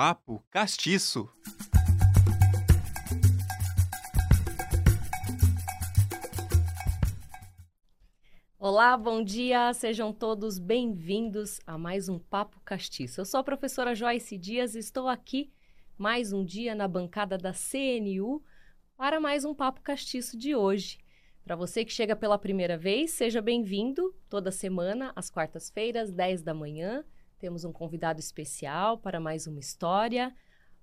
Papo Castiço. Olá, bom dia, sejam todos bem-vindos a mais um Papo Castiço. Eu sou a professora Joyce Dias e estou aqui mais um dia na bancada da CNU para mais um Papo Castiço de hoje. Para você que chega pela primeira vez, seja bem-vindo toda semana, às quartas-feiras, 10 da manhã. Temos um convidado especial para mais uma história,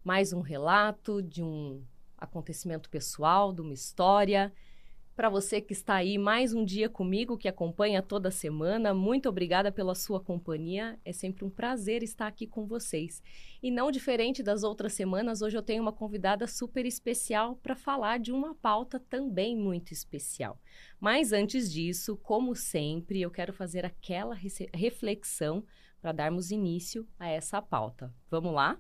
mais um relato de um acontecimento pessoal, de uma história. Para você que está aí mais um dia comigo, que acompanha toda semana, muito obrigada pela sua companhia. É sempre um prazer estar aqui com vocês. E não diferente das outras semanas, hoje eu tenho uma convidada super especial para falar de uma pauta também muito especial. Mas antes disso, como sempre, eu quero fazer aquela reflexão para darmos início a essa pauta. Vamos lá?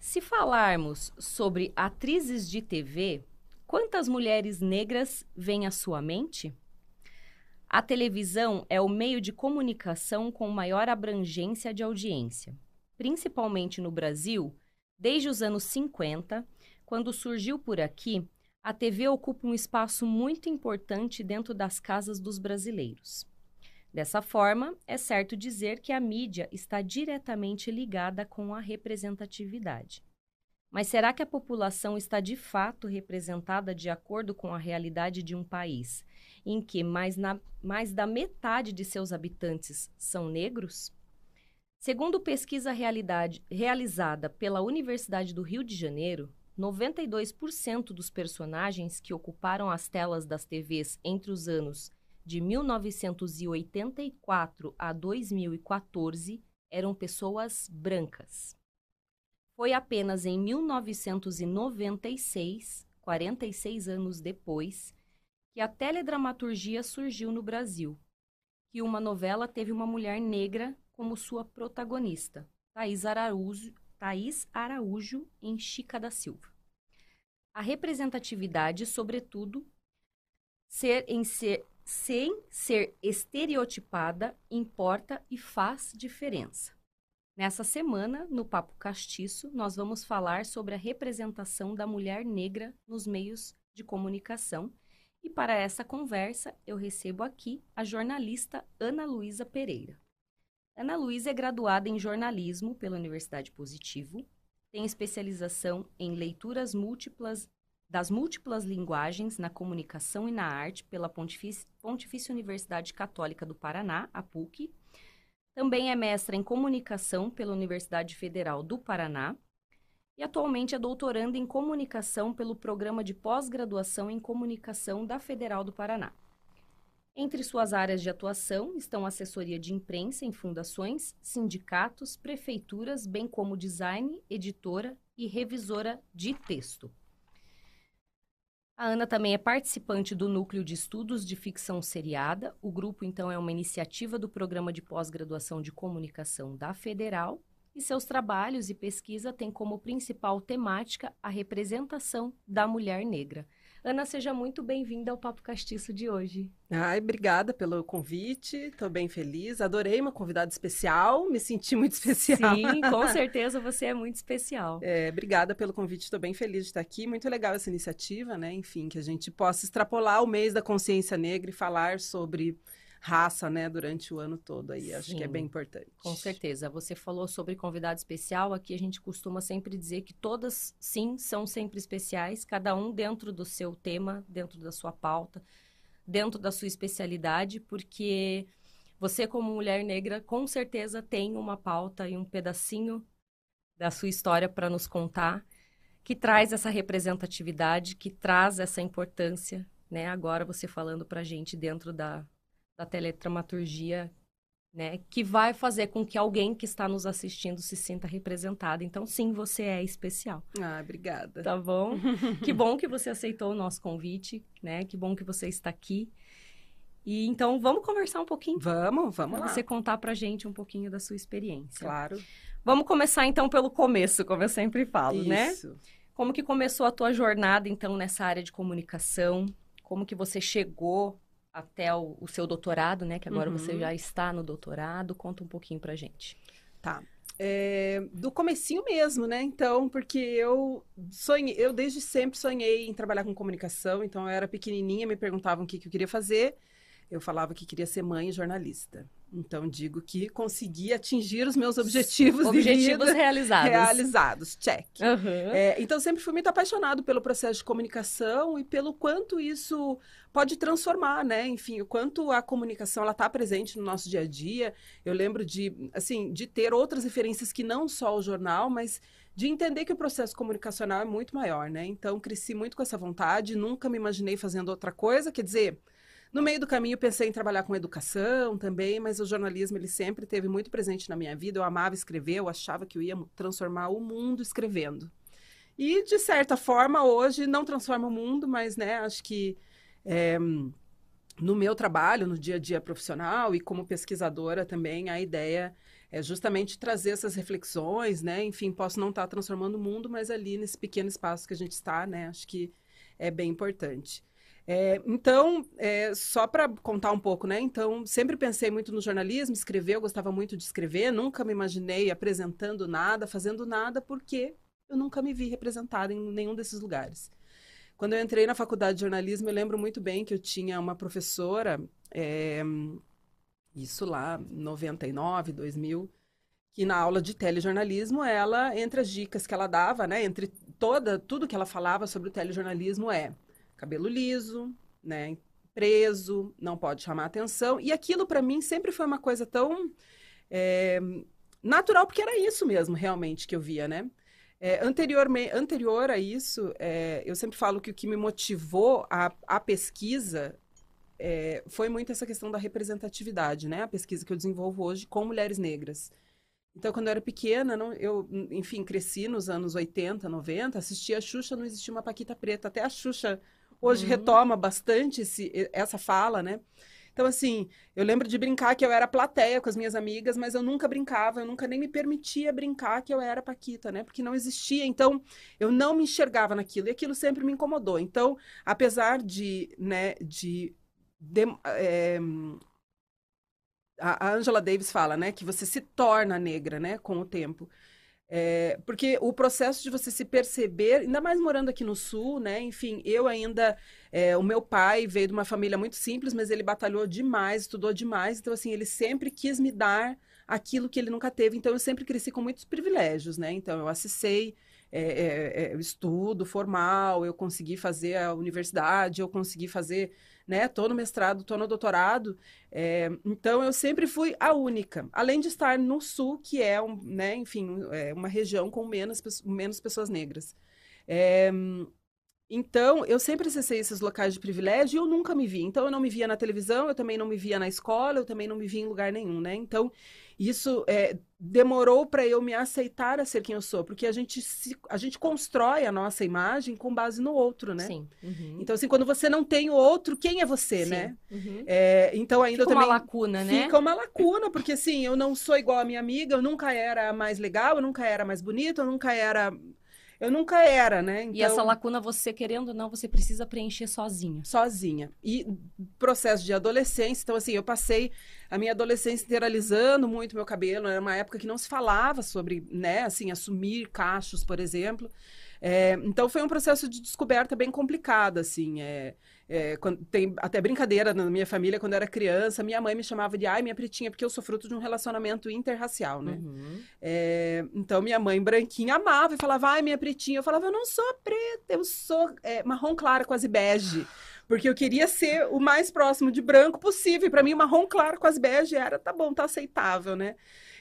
Se falarmos sobre atrizes de TV, Quantas mulheres negras vêm à sua mente? A televisão é o meio de comunicação com maior abrangência de audiência. Principalmente no Brasil, desde os anos 50, quando surgiu por aqui, a TV ocupa um espaço muito importante dentro das casas dos brasileiros. Dessa forma, é certo dizer que a mídia está diretamente ligada com a representatividade. Mas será que a população está de fato representada de acordo com a realidade de um país, em que mais, na, mais da metade de seus habitantes são negros? Segundo pesquisa realizada pela Universidade do Rio de Janeiro, 92% dos personagens que ocuparam as telas das TVs entre os anos de 1984 a 2014 eram pessoas brancas. Foi apenas em 1996, 46 anos depois, que a teledramaturgia surgiu no Brasil, que uma novela teve uma mulher negra como sua protagonista, Thaís Araújo, Thaís Araújo em Chica da Silva. A representatividade, sobretudo, ser em ser, sem ser estereotipada, importa e faz diferença. Nessa semana, no Papo Castiço, nós vamos falar sobre a representação da mulher negra nos meios de comunicação. E para essa conversa, eu recebo aqui a jornalista Ana Luísa Pereira. Ana Luísa é graduada em jornalismo pela Universidade Positivo, tem especialização em leituras múltiplas das múltiplas linguagens na comunicação e na arte pela Pontifícia, Universidade Católica do Paraná, a PUC, também é mestra em comunicação pela Universidade Federal do Paraná e atualmente é doutoranda em comunicação pelo programa de pós-graduação em comunicação da Federal do Paraná. Entre suas áreas de atuação estão assessoria de imprensa em fundações, sindicatos, prefeituras, bem como design, editora e revisora de texto. A Ana também é participante do Núcleo de Estudos de Ficção Seriada. O grupo, então, é uma iniciativa do Programa de Pós-Graduação de Comunicação da Federal. E seus trabalhos e pesquisa têm como principal temática a representação da mulher negra. Ana, seja muito bem-vinda ao Papo Castiço de hoje. Ai, obrigada pelo convite, estou bem feliz. Adorei uma convidada especial, me senti muito especial. Sim, com certeza você é muito especial. É, obrigada pelo convite, estou bem feliz de estar aqui. Muito legal essa iniciativa, né? Enfim, que a gente possa extrapolar o mês da consciência negra e falar sobre raça, né, durante o ano todo aí. Sim, Acho que é bem importante. Com certeza. Você falou sobre convidado especial. Aqui a gente costuma sempre dizer que todas, sim, são sempre especiais, cada um dentro do seu tema, dentro da sua pauta, dentro da sua especialidade, porque você, como mulher negra, com certeza tem uma pauta e um pedacinho da sua história para nos contar, que traz essa representatividade, que traz essa importância, né? Agora você falando para gente dentro da, da teletramaturgia, né, que vai fazer com que alguém que está nos assistindo se sinta representado. Então, sim, você é especial. Ah, obrigada. Tá bom? que bom que você aceitou o nosso convite, né? Que bom que você está aqui. E então, vamos conversar um pouquinho? Vamos, vamos lá. Você contar pra gente um pouquinho da sua experiência. Claro. Vamos começar então pelo começo, como eu sempre falo, Isso. né? Como que começou a tua jornada então nessa área de comunicação? Como que você chegou até o, o, seu doutorado, né? Que agora uhum. você já está no doutorado. Conta um pouquinho pra gente. Tá. é, do comecinho mesmo, né? Então, porque eu sonhei, eu desde sempre sonhei em trabalhar com comunicação, então eu era pequenininha, me perguntavam o que, que eu queria fazer, eu falava que queria ser mãe e jornalista. Então, digo que consegui atingir os meus objetivos Objetivos realizados. Realizados, check. Uhum. É, então, sempre fui muito apaixonado pelo processo de comunicação e pelo quanto isso pode transformar, né? Enfim, o quanto a comunicação ela está presente no nosso dia a dia. Eu lembro de, assim, de ter outras referências que não só o jornal, mas de entender que o processo comunicacional é muito maior, né? Então, cresci muito com essa vontade, nunca me imaginei fazendo outra coisa, quer dizer no meio do caminho, pensei em trabalhar com educação também, mas o jornalismo ele sempre teve muito presente na minha vida. Eu amava escrever, eu achava que eu ia transformar o mundo escrevendo. E, de certa forma, hoje não transforma o mundo, mas né, acho que é, no meu trabalho, no dia a dia profissional e como pesquisadora também, a ideia é justamente trazer essas reflexões, né? Enfim, posso não estar transformando o mundo, mas ali nesse pequeno espaço que a gente está, né? Acho que é bem importante. É, então, é, só para contar um pouco, né? Então, sempre pensei muito no jornalismo, escrever, eu gostava muito de escrever, nunca me imaginei apresentando nada, fazendo nada, porque eu nunca me vi representada em nenhum desses lugares. Quando eu entrei na faculdade de jornalismo, eu lembro muito bem que eu tinha uma professora, é, isso lá, 99, 2000, que na aula de telejornalismo, ela, entre as dicas que ela dava, né, entre toda, tudo que ela falava sobre o telejornalismo é cabelo liso, né? Preso, não pode chamar atenção. E aquilo para mim sempre foi uma coisa tão é, natural, porque era isso mesmo, realmente, que eu via, né? É, anterior, anterior a isso, é, eu sempre falo que o que me motivou a, a pesquisa é, foi muito essa questão da representatividade, né? A pesquisa que eu desenvolvo hoje com mulheres negras. Então, quando eu era pequena, não, eu, enfim, cresci nos anos 80, 90, assistia a Xuxa, não existia uma Paquita Preta. Até a Xuxa hoje uhum. retoma bastante esse, essa fala, né? Então, assim, eu lembro de brincar que eu era plateia com as minhas amigas, mas eu nunca brincava, eu nunca nem me permitia brincar que eu era Paquita, né? Porque não existia. Então, eu não me enxergava naquilo e aquilo sempre me incomodou. Então, apesar de, né, de. de é, a Angela Davis fala, né, que você se torna negra, né, com o tempo. É, porque o processo de você se perceber, ainda mais morando aqui no Sul, né? Enfim, eu ainda. É, o meu pai veio de uma família muito simples, mas ele batalhou demais, estudou demais. Então, assim, ele sempre quis me dar aquilo que ele nunca teve. Então, eu sempre cresci com muitos privilégios, né? Então, eu acessei é, é, é estudo formal, eu consegui fazer a universidade, eu consegui fazer né? Tô no mestrado, tô no doutorado. É, então, eu sempre fui a única. Além de estar no Sul, que é, um, né, enfim, é uma região com menos, menos pessoas negras. Então, eu sempre acessei esses locais de privilégio e eu nunca me vi. Então, eu não me via na televisão, eu também não me via na escola, eu também não me via em lugar nenhum, né? Então, isso é, demorou para eu me aceitar a ser quem eu sou, porque a gente, se, a gente constrói a nossa imagem com base no outro, né? Sim. Uhum. Então, assim, quando você não tem o outro, quem é você, Sim. né? Uhum. É, então, ainda Fica também... uma lacuna, né? Fica uma lacuna, porque, assim, eu não sou igual a minha amiga, eu nunca era mais legal, eu nunca era mais bonita, eu nunca era eu nunca era, né? Então, e essa então lacuna, você querendo ou não, você precisa preencher sozinha. Sozinha. E processo de adolescência, então assim, eu passei a minha adolescência integralizando muito meu cabelo, era uma época que não se falava sobre, né, assim, assumir cachos, por exemplo. É, então foi um processo de descoberta bem complicado, assim. É, é, quando, tem até brincadeira na minha família, quando eu era criança, minha mãe me chamava de ai, minha pretinha, porque eu sou fruto de um relacionamento interracial, né? Uhum. É, então minha mãe branquinha amava e falava, ai, minha pretinha. Eu falava, eu não sou preta, eu sou é, marrom claro, quase bege. Porque eu queria ser o mais próximo de branco possível. E para mim, marrom claro, quase bege era, tá bom, tá aceitável, né?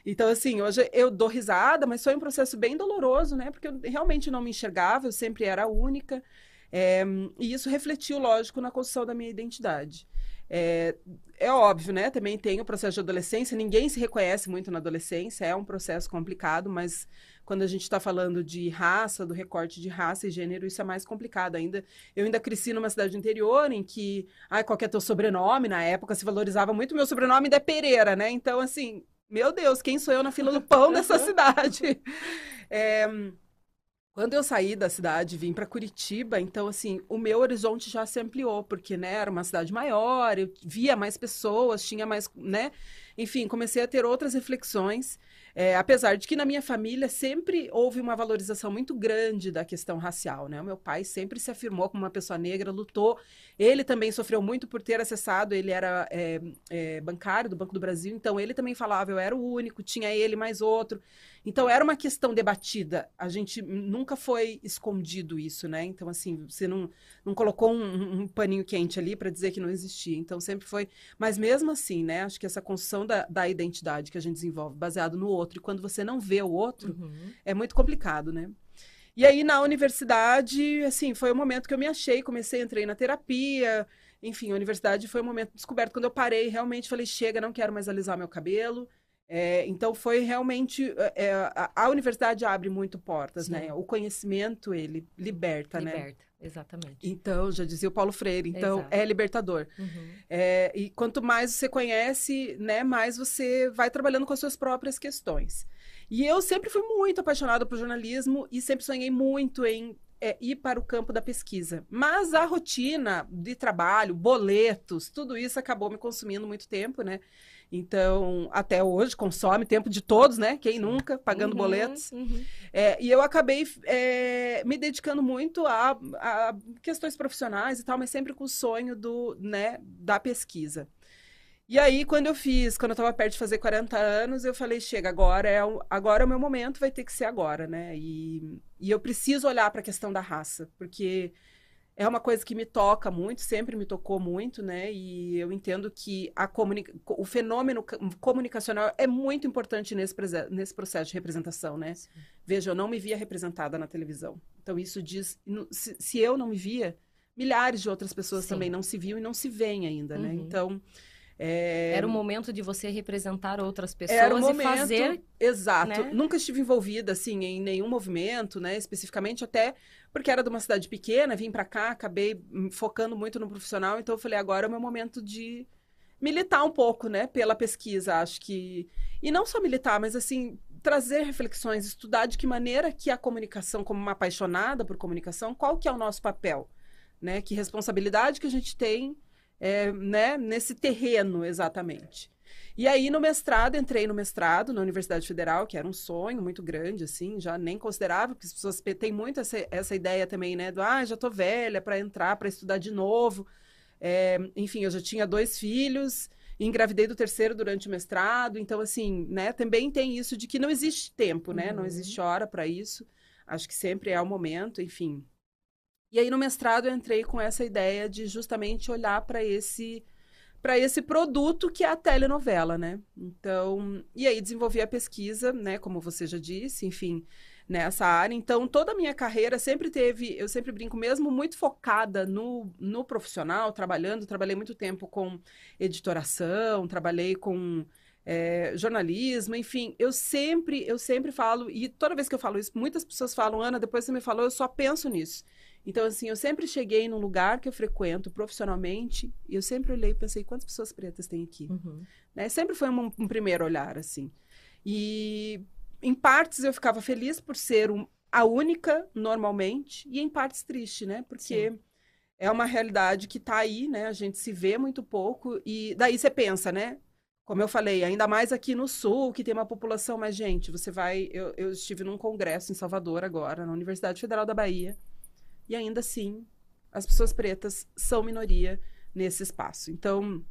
Então, assim, hoje eu dou risada, mas foi um processo bem doloroso, né? Porque eu realmente não me enxergava, eu sempre era a única. É, e isso refletiu, lógico, na construção da minha identidade. É, é, óbvio, né? Também tem o processo de adolescência, ninguém se reconhece muito na adolescência, é um processo complicado, mas quando a gente está falando de raça, do recorte de raça e gênero, isso é mais complicado ainda. Eu ainda cresci numa cidade interior em que, ai, qual que é teu sobrenome? Na época se valorizava muito, meu sobrenome é Pereira, né? Então, assim, meu Deus, quem sou eu na fila do pão dessa cidade? É, quando eu saí da cidade, vim para Curitiba, então assim, o meu horizonte já se ampliou, porque né, era uma cidade maior, eu via mais pessoas, tinha mais, né? Enfim, comecei a ter outras reflexões. É, apesar de que na minha família sempre houve uma valorização muito grande da questão racial, né? O meu pai sempre se afirmou como uma pessoa negra, lutou. Ele também sofreu muito por ter acessado, ele era é, é, bancário do Banco do Brasil, então ele também falava, eu era o único, tinha ele mais outro. Então era uma questão debatida. A gente nunca foi escondido isso, né? Então, assim, você não, não colocou um, um paninho quente ali para dizer que não existia. Então sempre foi. Mas mesmo assim, né? Acho que essa construção da, da identidade que a gente desenvolve baseado no outro, e quando você não vê o outro, uhum. é muito complicado, né? E aí, na universidade, assim, foi o momento que eu me achei, comecei, entrei na terapia, enfim, a universidade foi um momento descoberto. Quando eu parei, realmente falei, chega, não quero mais alisar meu cabelo, é, então foi realmente é, a, a, universidade abre muito portas, né? Sim. né? O conhecimento ele liberta, liberta né? Liberta, exatamente. Então já dizia o Paulo Freire, então Exato. é libertador. Uhum. É, e quanto mais você conhece, né, mais você vai trabalhando com as suas próprias questões. E eu sempre fui muito apaixonada por jornalismo e sempre sonhei muito em é, ir para o campo da pesquisa. Mas a rotina de trabalho, boletos, tudo isso acabou me consumindo muito tempo, né? Então, até hoje, consome tempo de todos, né? Quem nunca, pagando uhum, boletos. Uhum. É, e eu acabei é, me dedicando muito a, a, questões profissionais e tal, mas sempre com o sonho do, né, da pesquisa. E aí, quando eu fiz, quando eu estava perto de fazer 40 anos, eu falei, chega, agora é, o, agora é o meu momento, vai ter que ser agora, né? E, e eu preciso olhar para a questão da raça, porque é uma coisa que me toca muito, sempre me tocou muito, né? E eu entendo que a comunica... o fenômeno comunicacional é muito importante nesse, nesse processo de representação, né? Sim. Veja, eu não me via representada na televisão. Então, isso diz. Se, se eu não me via, milhares de outras pessoas Sim. também não se viam e não se veem ainda, né? uhum. né? Então. É... Era o momento de você representar outras pessoas Era o momento, e fazer. Exato. Né? Nunca estive envolvida, assim, em nenhum movimento, né? Especificamente, até porque era de uma cidade pequena, vim para cá, acabei focando muito no profissional, então eu falei, agora é o meu momento de militar um pouco, né? Pela pesquisa, acho que. E não só militar, mas assim, trazer reflexões, estudar de que maneira que a comunicação, como uma apaixonada por comunicação, qual que é o nosso papel, né? Que responsabilidade que a gente tem é, né, nesse terreno exatamente. E aí, no mestrado, entrei no mestrado na Universidade Federal, que era um sonho muito grande, assim, já nem considerava, porque as pessoas têm muito essa, essa ideia também, né, do, ah, já tô velha para entrar, para estudar de novo. É, enfim, eu já tinha dois filhos, engravidei do terceiro durante o mestrado, então, assim, né, também tem isso de que não existe tempo, né, uhum. não existe hora para isso. Acho que sempre é o momento, enfim. E aí no mestrado eu entrei com essa ideia de justamente olhar para esse para esse produto que é a telenovela, né? Então, e aí desenvolvi a pesquisa, né, como você já disse, enfim, nessa área. Então, toda a minha carreira sempre teve, eu sempre brinco mesmo, muito focada no, no profissional, trabalhando, trabalhei muito tempo com editoração, trabalhei com é, jornalismo, enfim, eu sempre, eu sempre falo, e toda vez que eu falo isso, muitas pessoas falam, Ana, depois você me falou, eu só penso nisso. Então, assim, eu sempre cheguei num lugar que eu frequento profissionalmente e eu sempre olhei e pensei, quantas pessoas pretas tem aqui? Uhum. Né? Sempre foi um, um, primeiro olhar, assim. E, em partes, eu ficava feliz por ser um, a única, normalmente, e em partes triste, né? Porque... Sim. É uma realidade que está aí, né? A gente se vê muito pouco e daí você pensa, né? Como eu falei, ainda mais aqui no sul, que tem uma população mais gente. Você vai. Eu, eu estive num congresso em Salvador agora, na Universidade Federal da Bahia. E ainda assim, as pessoas pretas são minoria nesse espaço. Então,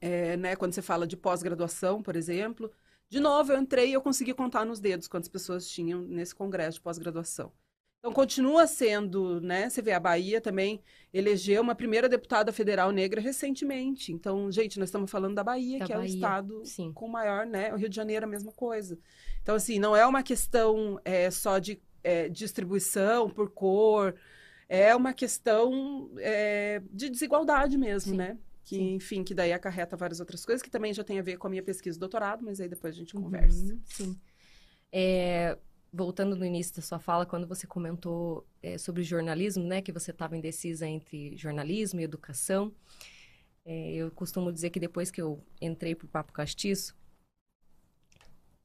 é, né, quando você fala de pós-graduação, por exemplo, de novo, eu entrei e eu consegui contar nos dedos quantas pessoas tinham nesse congresso de pós-graduação. Então, continua sendo, né? Você vê, a Bahia também elegeu uma primeira deputada federal negra recentemente. Então, gente, nós estamos falando da Bahia, da que Bahia, é o estado sim. com maior, né? O Rio de Janeiro, a mesma coisa. Então, assim, não é uma questão é, só de é, distribuição por cor, é uma questão é, de desigualdade mesmo, Sim. né? Que, Sim. enfim, que daí acarreta várias outras coisas, que também já tem a ver com a minha pesquisa de doutorado, mas aí depois a gente uhum, conversa. Sim. É, voltando no início da sua fala, quando você comentou é, sobre jornalismo, né? Que você estava indecisa entre jornalismo e educação. É, eu costumo dizer que depois que eu entrei para o Papo Castiço,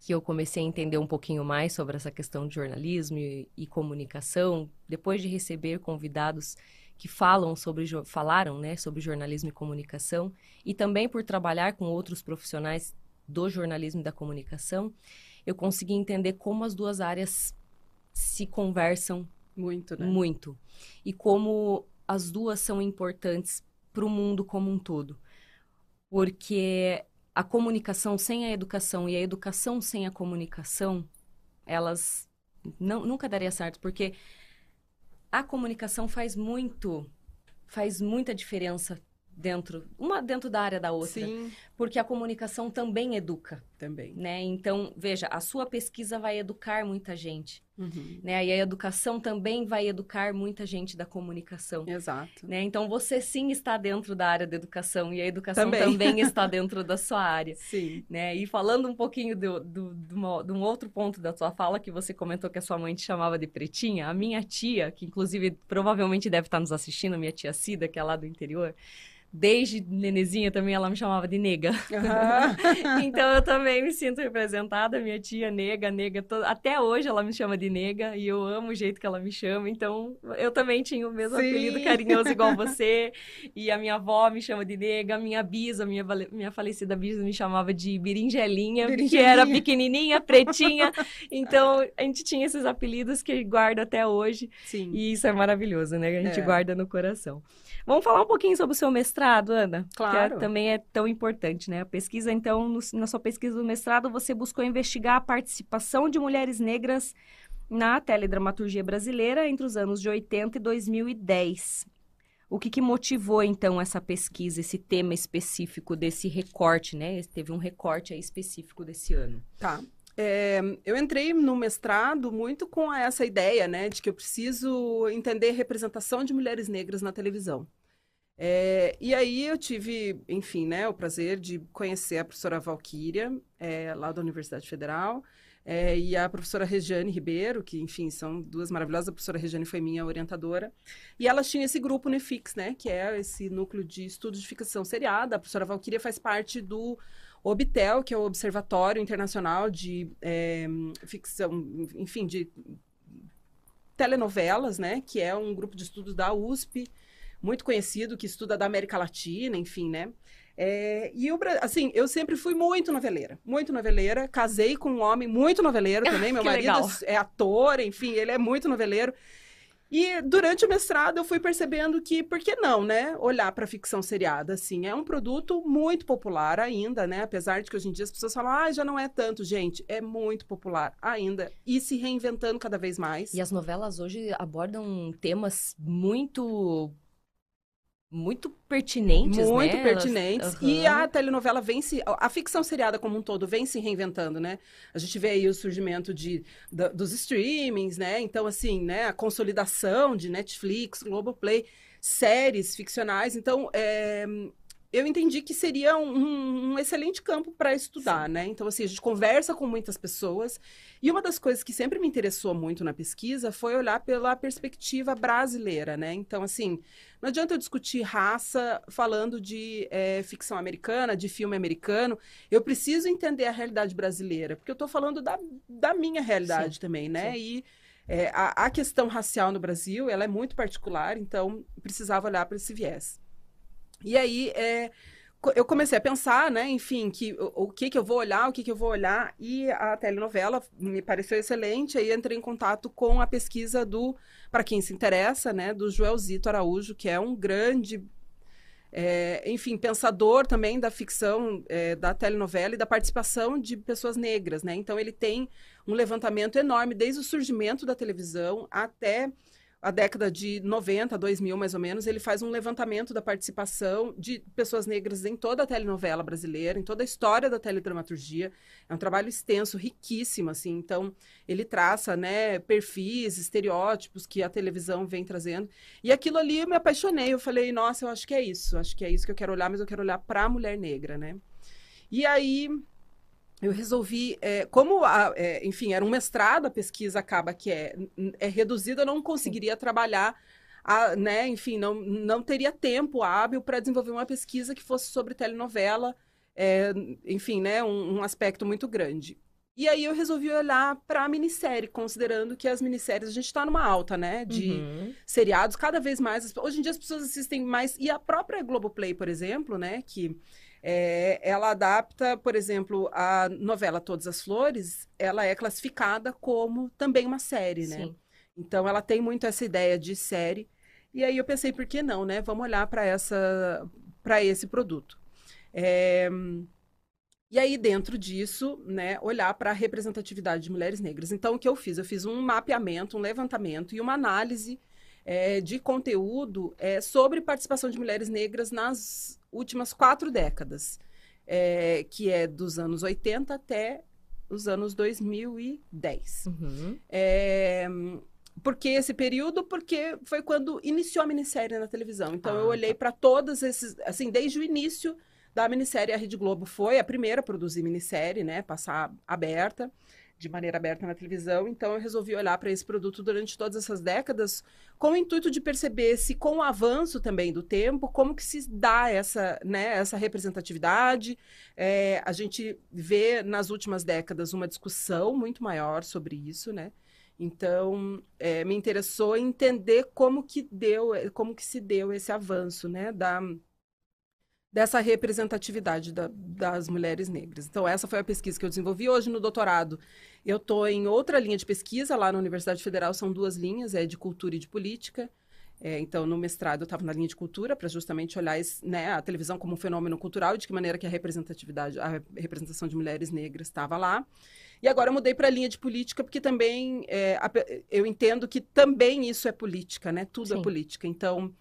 que eu comecei a entender um pouquinho mais sobre essa questão de jornalismo e, e comunicação, depois de receber convidados que falam sobre falaram, né, sobre jornalismo e comunicação, e também por trabalhar com outros profissionais do jornalismo e da comunicação, eu consegui entender como as duas áreas se conversam muito, né? Muito. E como as duas são importantes para o mundo como um todo. Porque a comunicação sem a educação e a educação sem a comunicação, elas não, nunca daria certo, porque a comunicação faz muito, faz muita diferença dentro, uma dentro da área da outra. Sim. Porque a comunicação também educa. Também. Né? Então, veja, a sua pesquisa vai educar muita gente. Uhum. Né? E a educação também vai educar muita gente da comunicação. Exato. Né? Então, você sim está dentro da área da educação e a educação Também. também, está dentro da sua área. Sim. Né? E falando um pouquinho do, do, do uma- de um outro ponto da sua fala, que você comentou que a sua mãe te chamava de pretinha, a minha tia, que inclusive provavelmente deve estar nos assistindo, minha tia Cida, que é lá do interior, desde nenezinha também ela me chamava de nega. Aham. Então eu também me sinto representada, minha tia nega, nega, to- até hoje ela me chama de nega e eu amo o jeito que ela me chama, então eu também tinha o mesmo Sim. apelido carinhoso igual você, e a minha avó me chama de nega, minha bisa, minha, vale- minha falecida bisa me chamava de berinjelinha, que era pequenininha, pretinha, então a gente tinha esses apelidos que guarda até hoje, Sim. e isso é maravilhoso, né, a gente É. guarda no coração. Vamos falar um pouquinho sobre o seu mestrado, Ana? Claro. Que é- também é tão importante, né? A pesquisa, então, no- na sua pesquisa do mestrado, você buscou investigar a participação de mulheres negras na teledramaturgia brasileira entre os anos de 80 e 2010. O que, que motivou, então, essa pesquisa, esse tema específico desse recorte, né? Teve um recorte aí específico desse ano. Tá. É, eu entrei no mestrado muito com essa ideia, né, de que eu preciso entender a representação de mulheres negras na televisão. É, e aí eu tive, enfim, né, o prazer de conhecer a professora Valquíria, é, lá da Universidade Federal, é, e a professora Regiane Ribeiro, que, enfim, são duas maravilhosas. A professora Regiane foi minha orientadora. E elas tinham esse grupo Unifix, né, que é esse núcleo de estudos de ficção seriada. A professora Valquíria faz parte do OBTEL, que é o Observatório Internacional de Ficção, enfim, de telenovelas, né? Que é um grupo de estudos da USP, muito conhecido, que estuda da América Latina, enfim, né? É, e eu, assim, eu sempre fui muito noveleira, muito noveleira. Casei com um homem muito noveleiro também. Meu marido legal. é ator, enfim, ele é muito noveleiro. E durante o mestrado eu fui percebendo que, por que não, né? Olhar para ficção seriada, assim, é um produto muito popular ainda, né? Apesar de que hoje em dia as pessoas falam, ah, já não é tanto, gente, é muito popular ainda e se reinventando cada vez mais. E as novelas hoje abordam temas muito muito pertinentes, muito né? Pertinentes. Aham. E a telenovela vem se. A ficção seriada como um todo vem se reinventando, né? A gente vê aí o surgimento de, da- dos streamings, né? Então, assim, né? A consolidação de Netflix, Globoplay, séries ficcionais. Então, é, eu entendi que seria um, um excelente campo para estudar, né? Então, assim, a gente conversa com muitas pessoas. E uma das coisas que sempre me interessou muito na pesquisa foi olhar pela perspectiva brasileira, né? Então, assim, não adianta eu discutir raça falando de eh, ficção americana, de filme americano. Eu preciso entender a realidade brasileira, porque eu estou falando da, da minha realidade Sim, também, né? sim. E eh, a, a questão racial no Brasil, ela é muito particular, então precisava olhar para esse viés. E aí, co- eu comecei a pensar, né, enfim, que o, o que que eu vou olhar, o que que eu vou olhar, e a telenovela me pareceu excelente, aí entrei em contato com a pesquisa do, para quem se interessa, né, do Joelzito Araújo, que é um grande, é, enfim, pensador também da ficção, é, da telenovela e da participação de pessoas negras, né, então ele tem um levantamento enorme desde o surgimento da televisão até a década de 90, 2000 mais ou menos, ele faz um levantamento da participação de pessoas negras em toda a telenovela brasileira, em toda a história da teledramaturgia. É um trabalho extenso, riquíssimo, assim. Então, ele traça, né, perfis, estereótipos que a televisão vem trazendo. E aquilo ali eu me apaixonei. Eu falei, nossa, eu acho que é isso. Acho que é isso que eu quero olhar, mas eu quero olhar para a mulher negra, né? E aí eu resolvi, é, como, a- é, enfim, era um mestrado, a pesquisa acaba que é, é reduzida, eu não conseguiria trabalhar, a- né, enfim, não, não teria tempo hábil para desenvolver uma pesquisa que fosse sobre telenovela, é, enfim, né, um, um aspecto muito grande. E aí eu resolvi olhar para a minissérie, considerando que as minisséries, a gente está numa alta, né? De uhum. seriados, cada vez mais. Hoje em dia as pessoas assistem mais. E a própria Globoplay, por exemplo, né? Que é, ela adapta, por exemplo, a novela Todas as Flores, ela é classificada como também uma série, né? Sim. Então ela tem muito essa ideia de série. E aí eu pensei, por que não, né? Vamos olhar para essa para esse produto. É, e aí, dentro disso, né, olhar para a representatividade de mulheres negras. Então, o que eu fiz? Eu fiz um mapeamento, um levantamento e uma análise é, de conteúdo é, sobre participação de mulheres negras nas últimas quatro décadas, é, que é dos anos 80 até os anos 2010. Uhum. É, por que esse período? Porque foi quando iniciou a minissérie na televisão. Então, ah, eu olhei tá. para todos esses, assim, desde o início da minissérie, a Rede Globo foi a primeira a produzir minissérie, né? Passar aberta, de maneira aberta na televisão. Então, eu resolvi olhar para esse produto durante todas essas décadas com o intuito de perceber se, com o avanço também do tempo, como que se dá essa, né, essa representatividade. É, a gente vê nas últimas décadas uma discussão muito maior sobre isso, né? Então, é, me interessou entender como que deu, como que se deu esse avanço, né, da, dessa representatividade da, das mulheres negras. Então, essa foi a pesquisa que eu desenvolvi. Hoje, no doutorado, eu estou em outra linha de pesquisa, lá na Universidade Federal são duas linhas, é de cultura e de política. É, então, no mestrado, eu estava na linha de cultura, para justamente olhar esse, né, a televisão como um fenômeno cultural e de que maneira que a representatividade, a representação de mulheres negras estava lá. E agora eu mudei para a linha de política, porque também é, eu entendo que também isso é política, né? Tudo é Sim. é política. Então,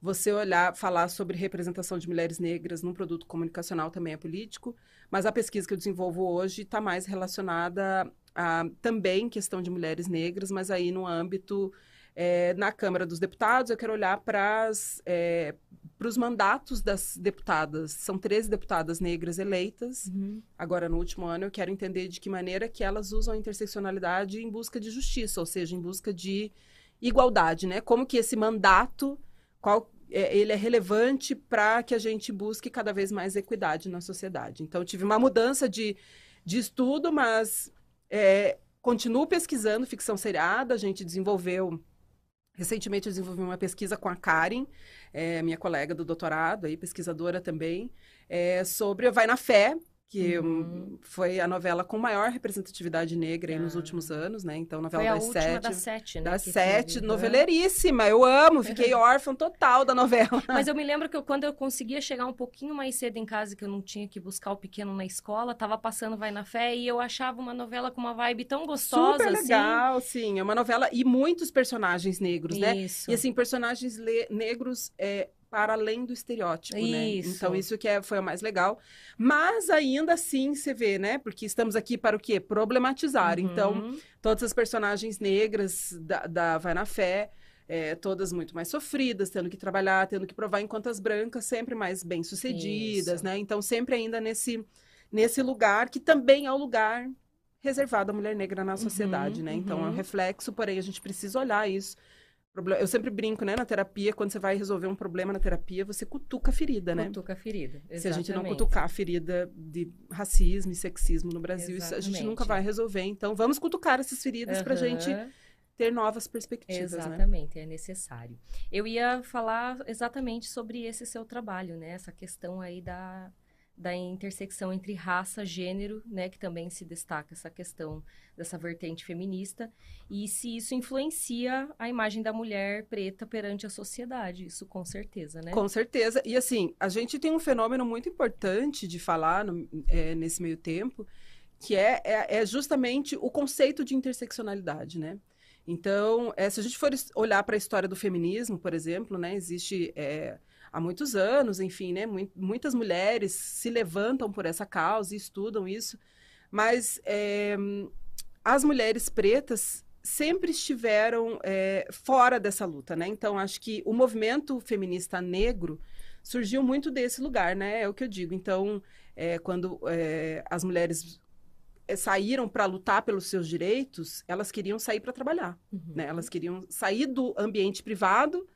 você olhar, falar sobre representação de mulheres negras num produto comunicacional também é político, mas a pesquisa que eu desenvolvo hoje está mais relacionada a também questão de mulheres negras, mas aí no âmbito é, na Câmara dos Deputados, eu quero olhar para é, os mandatos das deputadas. São 13 deputadas negras eleitas. Uhum. Agora, no último ano, eu quero entender de que maneira que elas usam a interseccionalidade em busca de justiça, ou seja, em busca de igualdade, né? Como que esse mandato qual é, ele é relevante para que a gente busque cada vez mais equidade na sociedade. Então, tive uma mudança de, de estudo, mas é, continuo pesquisando ficção seriada. A gente desenvolveu. Recentemente, eu desenvolvi uma pesquisa com a Karen, é, minha colega do doutorado, aí, pesquisadora também, é, sobre Vai na Fé, que uhum. foi a novela com maior representatividade negra ah. nos últimos anos, né? Então, novela foi das sete. Das sete, né? Das sete, teve, noveleiríssima. Eu amo, fiquei órfã total da novela. Mas eu me lembro que eu, quando eu conseguia chegar um pouquinho mais cedo em casa, que eu não tinha que buscar o pequeno na escola, tava passando Vai na Fé e eu achava uma novela com uma vibe tão gostosa. Super legal, assim. sim. É uma novela e muitos personagens negros, né? Isso. né? E assim, personagens negros. É, para além do estereótipo, né? isso. né? Então, isso que é, foi o mais legal. Mas ainda assim, você vê, né? Porque estamos aqui para o quê? Problematizar. Uhum. Então, todas as personagens negras da, da Vai na Fé, é, todas muito mais sofridas, tendo que trabalhar, tendo que provar, enquanto as brancas sempre mais bem-sucedidas, isso. né? Então, sempre ainda nesse, nesse lugar que também é o lugar reservado à mulher negra na sociedade, uhum, né? Então, é um uhum. reflexo, porém, a gente precisa olhar isso eu sempre brinco, né, na terapia, quando você vai resolver um problema na terapia, você cutuca a ferida, né? Cutuca a ferida, exatamente. Se a gente não cutucar a ferida de racismo e sexismo no Brasil, isso a gente nunca vai resolver. Então, vamos cutucar essas feridas uhum. para a gente ter novas perspectivas, né? Exatamente, né? é necessário. Eu ia falar exatamente sobre esse seu trabalho, né? Essa questão aí da da intersecção entre raça, gênero, né, que também se destaca essa questão dessa vertente feminista, e se isso influencia a imagem da mulher preta perante a sociedade, isso com certeza, né? Com certeza. E assim, a gente tem um fenômeno muito importante de falar no, é, nesse meio tempo, que é, é, é, justamente o conceito de interseccionalidade, né? Então, é, se a gente for olhar para a história do feminismo, por exemplo, né, existe é, há muitos anos, enfim, né? Muitas mulheres se levantam por essa causa e estudam isso, mas é, as mulheres pretas sempre estiveram é, fora dessa luta, né? Então, acho que o movimento feminista negro surgiu muito desse lugar, né? É o que eu digo. Então, é, quando as mulheres saíram para lutar pelos seus direitos, elas queriam sair para trabalhar, uhum. né? Elas queriam sair do ambiente privado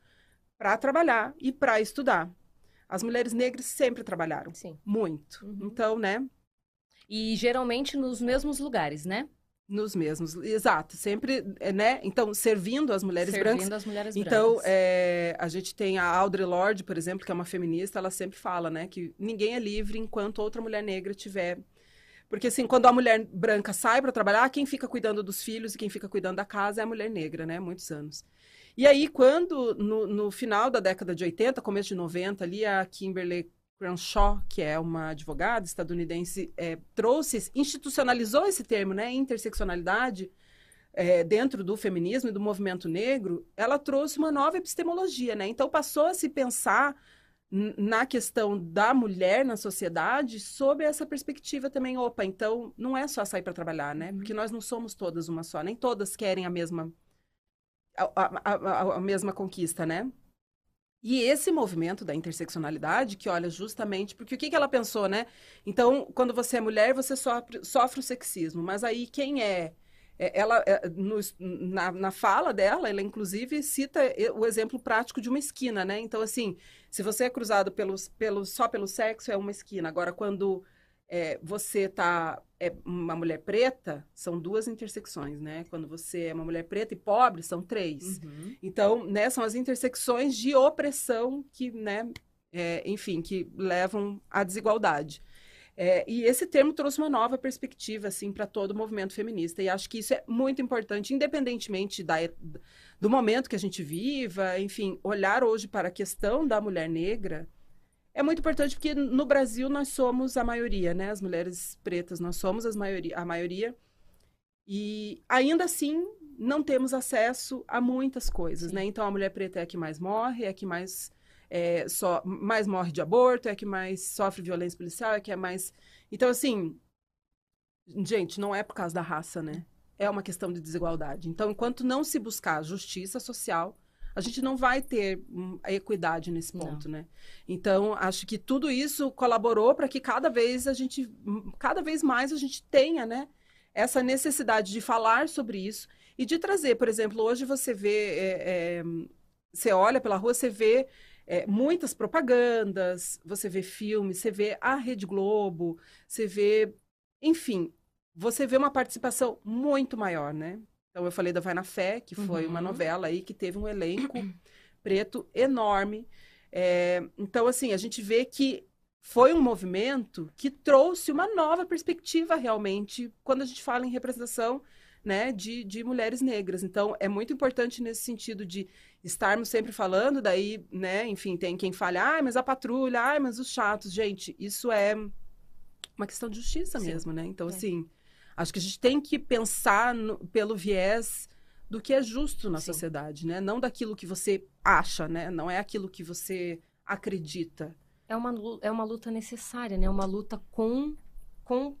para trabalhar e para estudar. As mulheres negras sempre trabalharam. Sim. Muito. Uhum. Então, né? E geralmente nos mesmos lugares, né? Nos mesmos, exato, sempre, é, né? Então, servindo as mulheres servindo brancas. as mulheres Então, brancas. é, a gente tem a Audre Lorde, por exemplo, que é uma feminista, ela sempre fala, né, que ninguém é livre enquanto outra mulher negra tiver. Porque, assim, quando a mulher branca sai para trabalhar, quem fica cuidando dos filhos e quem fica cuidando da casa é a mulher negra, né? Muitos anos. E aí, quando, no, no final da década de 80, começo de 90, ali, a Kimberly Crenshaw, que é uma advogada estadunidense, é, trouxe, institucionalizou esse termo, né, interseccionalidade, é, dentro do feminismo e do movimento negro, ela trouxe uma nova epistemologia, né? Então passou a se pensar na questão da mulher na sociedade sob essa perspectiva também. Opa, então não é só sair para trabalhar, né? Porque nós não somos todas uma só, nem todas querem a mesma a, a, a, mesma conquista, né? E esse movimento da interseccionalidade, que olha justamente, porque o que, que ela pensou, né? Então, quando você é mulher, você sofre, sofre o sexismo, mas aí quem é? é ela, é, no, na, na fala dela, ela inclusive cita o exemplo prático de uma esquina, né? Então, assim, se você é cruzado pelos, pelos, só pelo sexo, é uma esquina. Agora, quando é, você tá é uma mulher preta, são duas intersecções, né? Quando você é uma mulher preta e pobre, são três. Uhum. Então, né, são as intersecções de opressão que, né, é, enfim, que levam à desigualdade. É, e esse termo trouxe uma nova perspectiva, assim, para todo o movimento feminista. E acho que isso é muito importante, independentemente da, do momento que a gente viva, enfim, olhar hoje para a questão da mulher negra é muito importante porque no Brasil nós somos a maioria, né? As mulheres pretas, nós somos as maioria, a maioria. E ainda assim não temos acesso a muitas coisas, Sim. né? Então a mulher preta é a que mais morre, é a que mais é, só mais morre de aborto, é a que mais sofre violência policial, é a que é mais. Então assim, gente, não é por causa da raça, né? É uma questão de desigualdade. Então, enquanto não se buscar justiça social, a gente não vai ter hum, a equidade nesse ponto, não. né? Então, acho que tudo isso colaborou para que cada vez a gente, hum, cada vez mais a gente tenha, né? Essa necessidade de falar sobre isso e de trazer, por exemplo, hoje você vê, é, é, você olha pela rua, você vê é, muitas propagandas, você vê filmes, você vê a Rede Globo, você vê, enfim, você vê uma participação muito maior, né? Então, eu falei da Vai na Fé, que foi uhum. uma novela aí que teve um elenco preto enorme. É, então, assim, a gente vê que foi um movimento que trouxe uma nova perspectiva realmente quando a gente fala em representação né, de, de mulheres negras. Então, é muito importante nesse sentido de estarmos sempre falando, daí, né, enfim, tem quem fale, ah, mas a patrulha, ah, mas os chatos. Gente, isso é uma questão de justiça Sim. mesmo, né? Então, é. assim, Acho que a gente tem que pensar no, pelo viés do que é justo na Sim. sociedade, né? Não daquilo que você acha, né? Não é aquilo que você acredita. É uma, é uma luta necessária, né? Uma luta com, com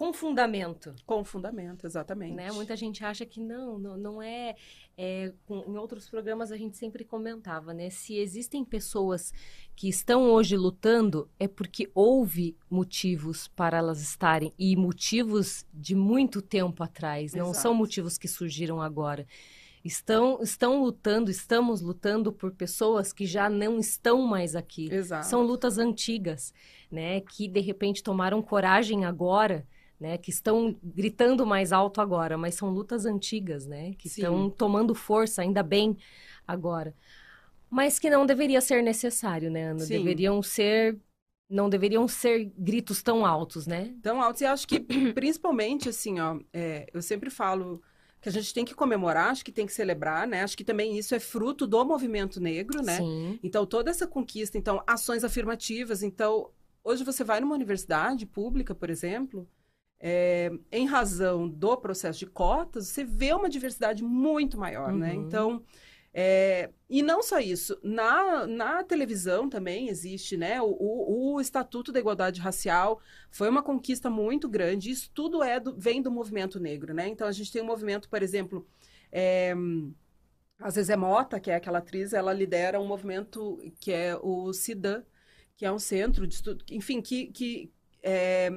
com fundamento. Com fundamento, exatamente. Né? Muita gente acha que não, não, não é, é com, Em outros programas a gente sempre comentava, né? Se existem pessoas que estão hoje lutando, é porque houve motivos para elas estarem e motivos de muito tempo atrás. Não Exato. são motivos que surgiram agora. Estão, estão lutando, estamos lutando por pessoas que já não estão mais aqui. Exato. São lutas antigas, né? Que de repente tomaram coragem agora né, que estão gritando mais alto agora, mas são lutas antigas, né, que Sim. estão tomando força ainda bem agora, mas que não deveria ser necessário, né, Ana? Sim. Deveriam ser não deveriam ser gritos tão altos, né? Tão altos. E acho que, principalmente, assim, ó, é, eu sempre falo que a gente tem que comemorar, acho que tem que celebrar, né? Acho que também isso é fruto do movimento negro, né? Sim. Então, toda essa conquista, então, ações afirmativas. Então, hoje você vai numa universidade pública, por exemplo, é, em razão do processo de cotas, você vê uma diversidade muito maior, né? uhum. né? Então, é, e não só isso, na, na televisão também existe, né? O, o, o, Estatuto da Igualdade Racial foi uma conquista muito grande. Isso tudo é do, vem do movimento negro, né? Então a gente tem um movimento, por exemplo, é, a Zezé Mota, que é aquela atriz, ela lidera um movimento que é o CIDAN, que é um centro de estudo, enfim, que, que é,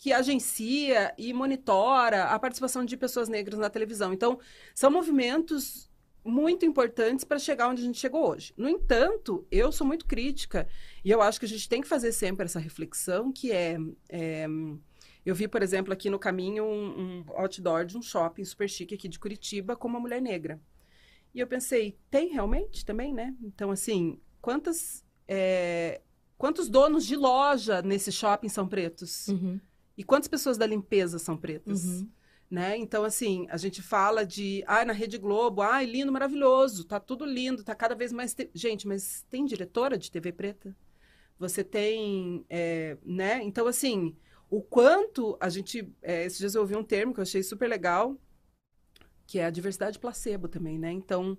que agencia e monitora a participação de pessoas negras na televisão. Então, são movimentos muito importantes para chegar onde a gente chegou hoje. No entanto, eu sou muito crítica E eu acho que a gente tem que fazer sempre essa reflexão, que é, é eu vi, por exemplo, aqui no caminho um, um outdoor de um shopping super chique aqui de Curitiba com uma mulher negra. E eu pensei, tem realmente também, né? Então, assim, quantas, é, quantos donos de loja nesse shopping são pretos? Uhum. E quantas pessoas da limpeza são pretas? Uhum. Né? Então, assim, a gente fala de, ah, na Rede Globo, ai, lindo, maravilhoso, tá tudo lindo, tá cada vez mais... Te... Gente, mas tem diretora de TV preta? Você tem, é, né? Então, assim, o quanto a gente... É, esses dias eu ouvi um termo que eu achei super legal, que é a diversidade placebo também, né? Então,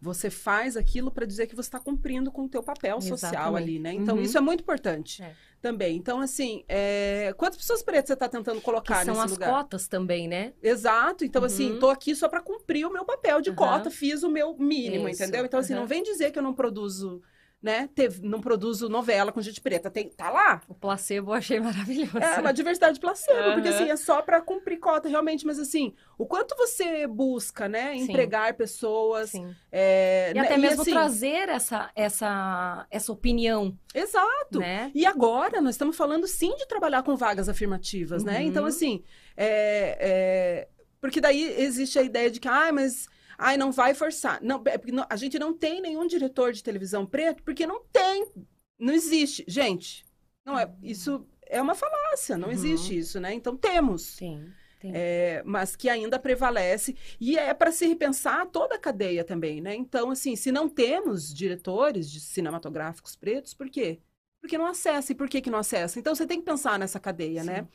você faz aquilo para dizer que você está cumprindo com o teu papel social Exatamente. ali, né? Então, uhum. isso é muito importante é. também. Então, assim, é... quantas pessoas pretas você está tentando colocar que são lugar? As cotas também, né? Exato. Então, assim, uhum. assim, tô aqui só para cumprir o meu papel de uhum. cota, fiz o meu mínimo, isso. entendeu? Então, assim, não vem dizer que eu não produzo né? Teve, não produzo novela com gente preta. Tem, tá lá. O placebo eu achei maravilhoso. É uma diversidade placebo, uhum. porque assim, é só para cumprir cota realmente, mas assim, o quanto você busca, né? Sim. Empregar pessoas. Sim. É, e né? até e, mesmo assim, trazer essa, essa, essa opinião. Exato. Né? E agora nós estamos falando sim de trabalhar com vagas afirmativas, uhum. né? Então, assim, é, é, porque daí existe a ideia de que, ah, mas Ai, não vai forçar. Não, é porque a gente não tem nenhum diretor de televisão preto, porque não tem. Não existe. Gente, não é, isso é uma falácia, não uhum. existe isso, né? Então temos. Sim. É, mas que ainda prevalece e é para se repensar toda a cadeia também, né? Então, assim, se não temos diretores de cinematográficos pretos, por quê? Porque não acessa. E por que, que não acessa? Então, você tem que pensar nessa cadeia, né? Sim. né?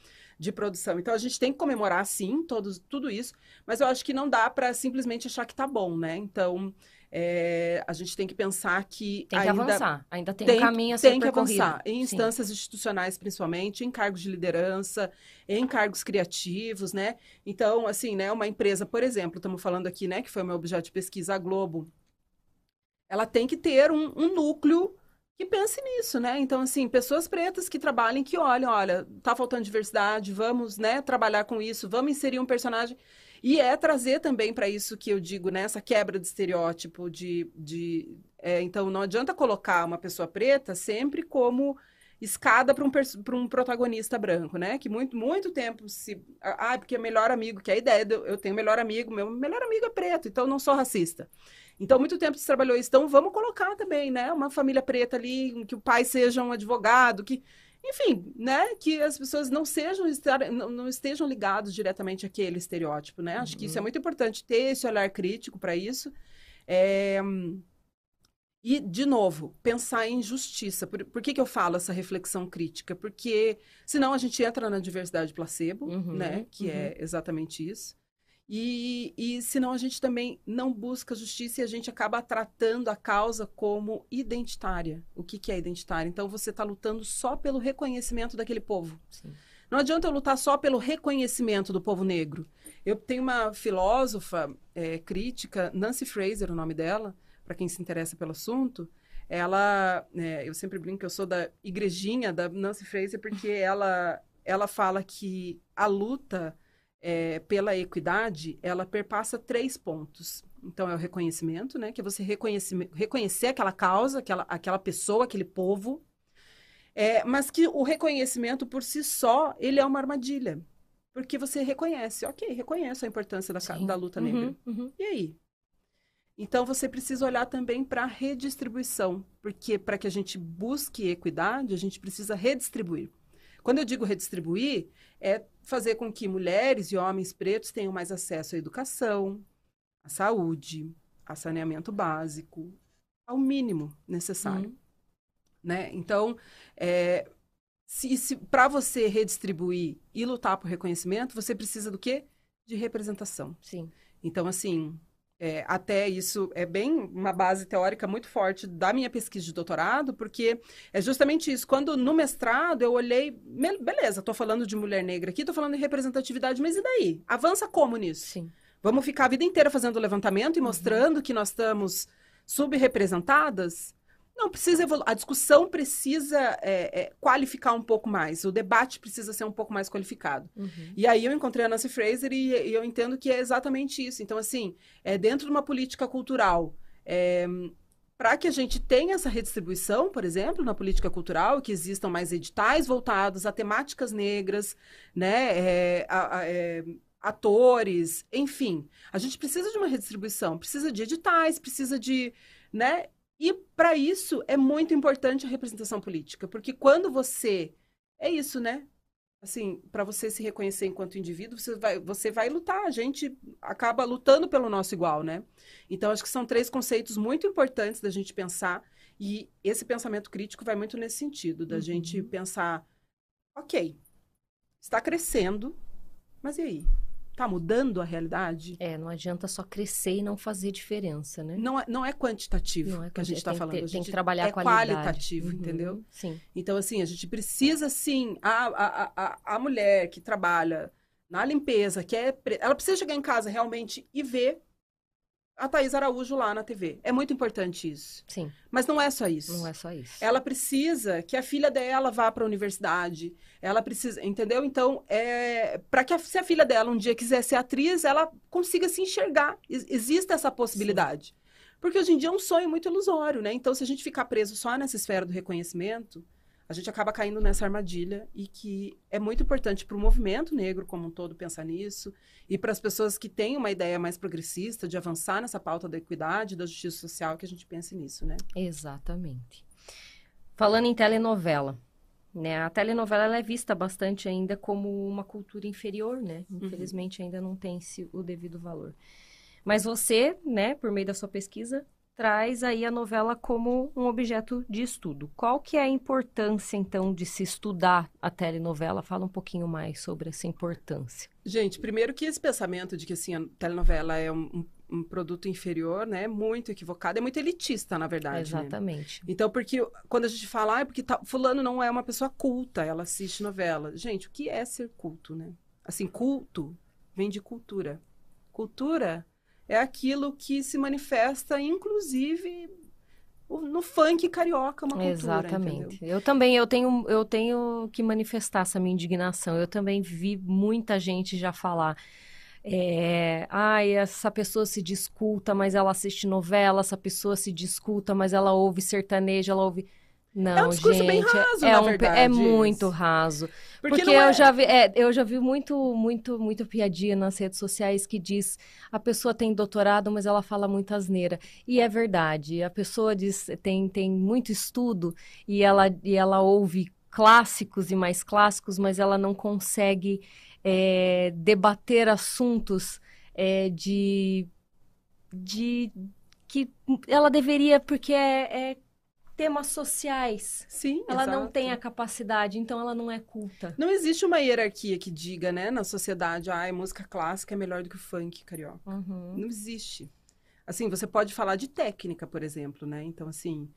De produção. Então a gente tem que comemorar sim todos, tudo isso, mas eu acho que não dá para simplesmente achar que tá bom, né? Então é, a gente tem que pensar que tem que ainda avançar, ainda tem, tem um caminho a ser tem que avançar em instâncias sim. institucionais principalmente, em cargos de liderança, em cargos criativos, né? Então assim, né? Uma empresa, por exemplo, estamos falando aqui, né? Que foi o meu objeto de pesquisa, a Globo. Ela tem que ter um, um núcleo que pense nisso, né? Então, assim, pessoas pretas que trabalhem, que olham, olha, tá faltando diversidade, vamos, né, trabalhar com isso, vamos inserir um personagem. E é trazer também para isso que eu digo, né, essa quebra de estereótipo de... de é, então, não adianta colocar uma pessoa preta sempre como escada para um, um protagonista branco, né? Que muito, muito tempo se... Ah, porque é melhor amigo, que é a ideia, de, eu tenho melhor amigo, meu melhor amigo é preto, então não sou racista. Então, muito tempo se trabalhou isso. Então, vamos colocar também, né? Uma família preta ali, que o pai seja um advogado, que... Enfim, né? Que as pessoas não sejam não estejam ligados diretamente àquele estereótipo, né? Acho que isso é uhum. muito importante, ter esse olhar crítico para isso. É... E, de novo, pensar em justiça. Por, por que, que eu falo essa reflexão crítica? Porque senão a gente entra na diversidade placebo, uhum, né? Que é uhum. é exatamente isso. E, e senão a gente também não busca justiça e a gente acaba tratando a causa como identitária. O que, que é identitária? Então você está lutando só pelo reconhecimento daquele povo. Sim. Não adianta eu lutar só pelo reconhecimento do povo negro. Eu tenho uma filósofa é, crítica, Nancy Fraser, o nome dela, para quem se interessa pelo assunto. Ela, é, eu sempre brinco que eu sou da igrejinha da Nancy Fraser, porque ela, ela fala que a luta é, pela equidade, ela perpassa três pontos. Então, é o reconhecimento, né? Que é você reconhecer, reconhecer aquela causa, aquela, aquela pessoa, aquele povo. É, mas que o reconhecimento por si só, ele é uma armadilha. Porque você reconhece, ok, reconheço a importância da, da luta uhum, negra. Uhum. E aí? Então, você precisa olhar também para a redistribuição. Porque para que a gente busque equidade, a gente precisa redistribuir. Quando eu digo redistribuir, é fazer com que mulheres e homens pretos tenham mais acesso à educação, à saúde, a saneamento básico, ao mínimo necessário. Uhum. Né? Então, é, se, se para você redistribuir e lutar por reconhecimento, você precisa do quê? De representação. Sim. Então, assim, é, até isso é bem uma base teórica muito forte da minha pesquisa de doutorado, porque é justamente isso. Quando no mestrado eu olhei, beleza, estou falando de mulher negra aqui, estou falando de representatividade, mas e daí? Avança como nisso? Sim. Vamos ficar a vida inteira fazendo levantamento e uhum. mostrando que nós estamos subrepresentadas? Não, precisa evoluir. A discussão precisa é, é, qualificar um pouco mais. O debate precisa ser um pouco mais qualificado. Uhum. E aí eu encontrei a Nancy Fraser e, e, eu entendo que é exatamente isso. Então, assim, é dentro de uma política cultural, é, para que a gente tenha essa redistribuição, por exemplo, na política cultural, que existam mais editais voltados a temáticas negras, né, é, a, a, é, atores, enfim. A gente precisa de uma redistribuição, precisa de editais, precisa de, né? E para isso é muito importante a representação política, porque quando você é isso, né? Assim, para você se reconhecer enquanto indivíduo, você vai, você vai lutar. A gente acaba lutando pelo nosso igual, né? Então, acho que são três conceitos muito importantes da gente pensar. E esse pensamento crítico vai muito nesse sentido, da uhum. gente pensar, ok, está crescendo, mas e aí? Está mudando a realidade? É, não adianta só crescer e não fazer diferença, né? Não é, não é quantitativo não é, que a gente está falando. Ter, a gente tem que trabalhar é qualidade. qualitativo, uhum, entendeu? Sim. Então, assim, a gente precisa, sim, a, a, a, a mulher que trabalha na limpeza, que é, ela precisa chegar em casa realmente e ver a Thaís Araújo lá na TV. É muito importante isso. Sim. Mas não é só isso. Não é só isso. Ela precisa que a filha dela vá para a universidade. Ela precisa, entendeu? Então, é, para que a, se a filha dela um dia quiser ser atriz, ela consiga se enxergar. Existe essa possibilidade. Sim. Porque hoje em dia é um sonho muito ilusório, né? Então, se a gente ficar preso só nessa esfera do reconhecimento, a gente acaba caindo nessa armadilha e que é muito importante para o movimento negro como um todo pensar nisso e para as pessoas que têm uma ideia mais progressista de avançar nessa pauta da equidade, da justiça social, que a gente pense nisso, né? Exatamente. Falando em telenovela, né? A telenovela é vista bastante ainda como uma cultura inferior, né? Uhum. Infelizmente uhum. ainda não tem o devido valor. Mas você, né, por meio da sua pesquisa, traz aí a novela como um objeto de estudo. Qual que é a importância, então, de se estudar a telenovela? Fala um pouquinho mais sobre essa importância. Gente, primeiro que esse pensamento de que, assim, a telenovela é um, um produto inferior, né, é muito equivocado, é muito elitista, na verdade. Né? Exatamente. Né? Então, porque quando a gente fala, ah, é porque tá, fulano não é uma pessoa culta, ela assiste novela. Gente, o que é ser culto, né? Assim, culto vem de cultura. Cultura é aquilo que se manifesta, inclusive, no funk carioca, uma cultura, Exatamente. Entendeu? Eu também, eu tenho, eu tenho que manifestar essa minha indignação. Eu também vi muita gente já falar... É, ai, essa pessoa se discuta, mas ela assiste novela, essa pessoa se discuta, mas ela ouve sertanejo, ela ouve. Não, é um discurso gente, bem raso, é, na um, verdade. É muito raso. Porque, Porque é... eu, já vi, é, eu já vi muito, muito, muito piadinha nas redes sociais que diz a pessoa tem doutorado, mas ela fala muita asneira. E é verdade. A pessoa diz, tem, tem muito estudo e ela, e ela ouve clássicos e mais clássicos, mas ela não consegue é, debater assuntos é, de, de que ela deveria, porque é, é temas sociais. Sim, Ela exato. não tem a capacidade, então ela não é culta. Não existe uma hierarquia que diga, né, na sociedade, ah, a música clássica é melhor do que o funk carioca. Uhum. Não existe. Assim, você pode falar de técnica, por exemplo, né? Então, assim,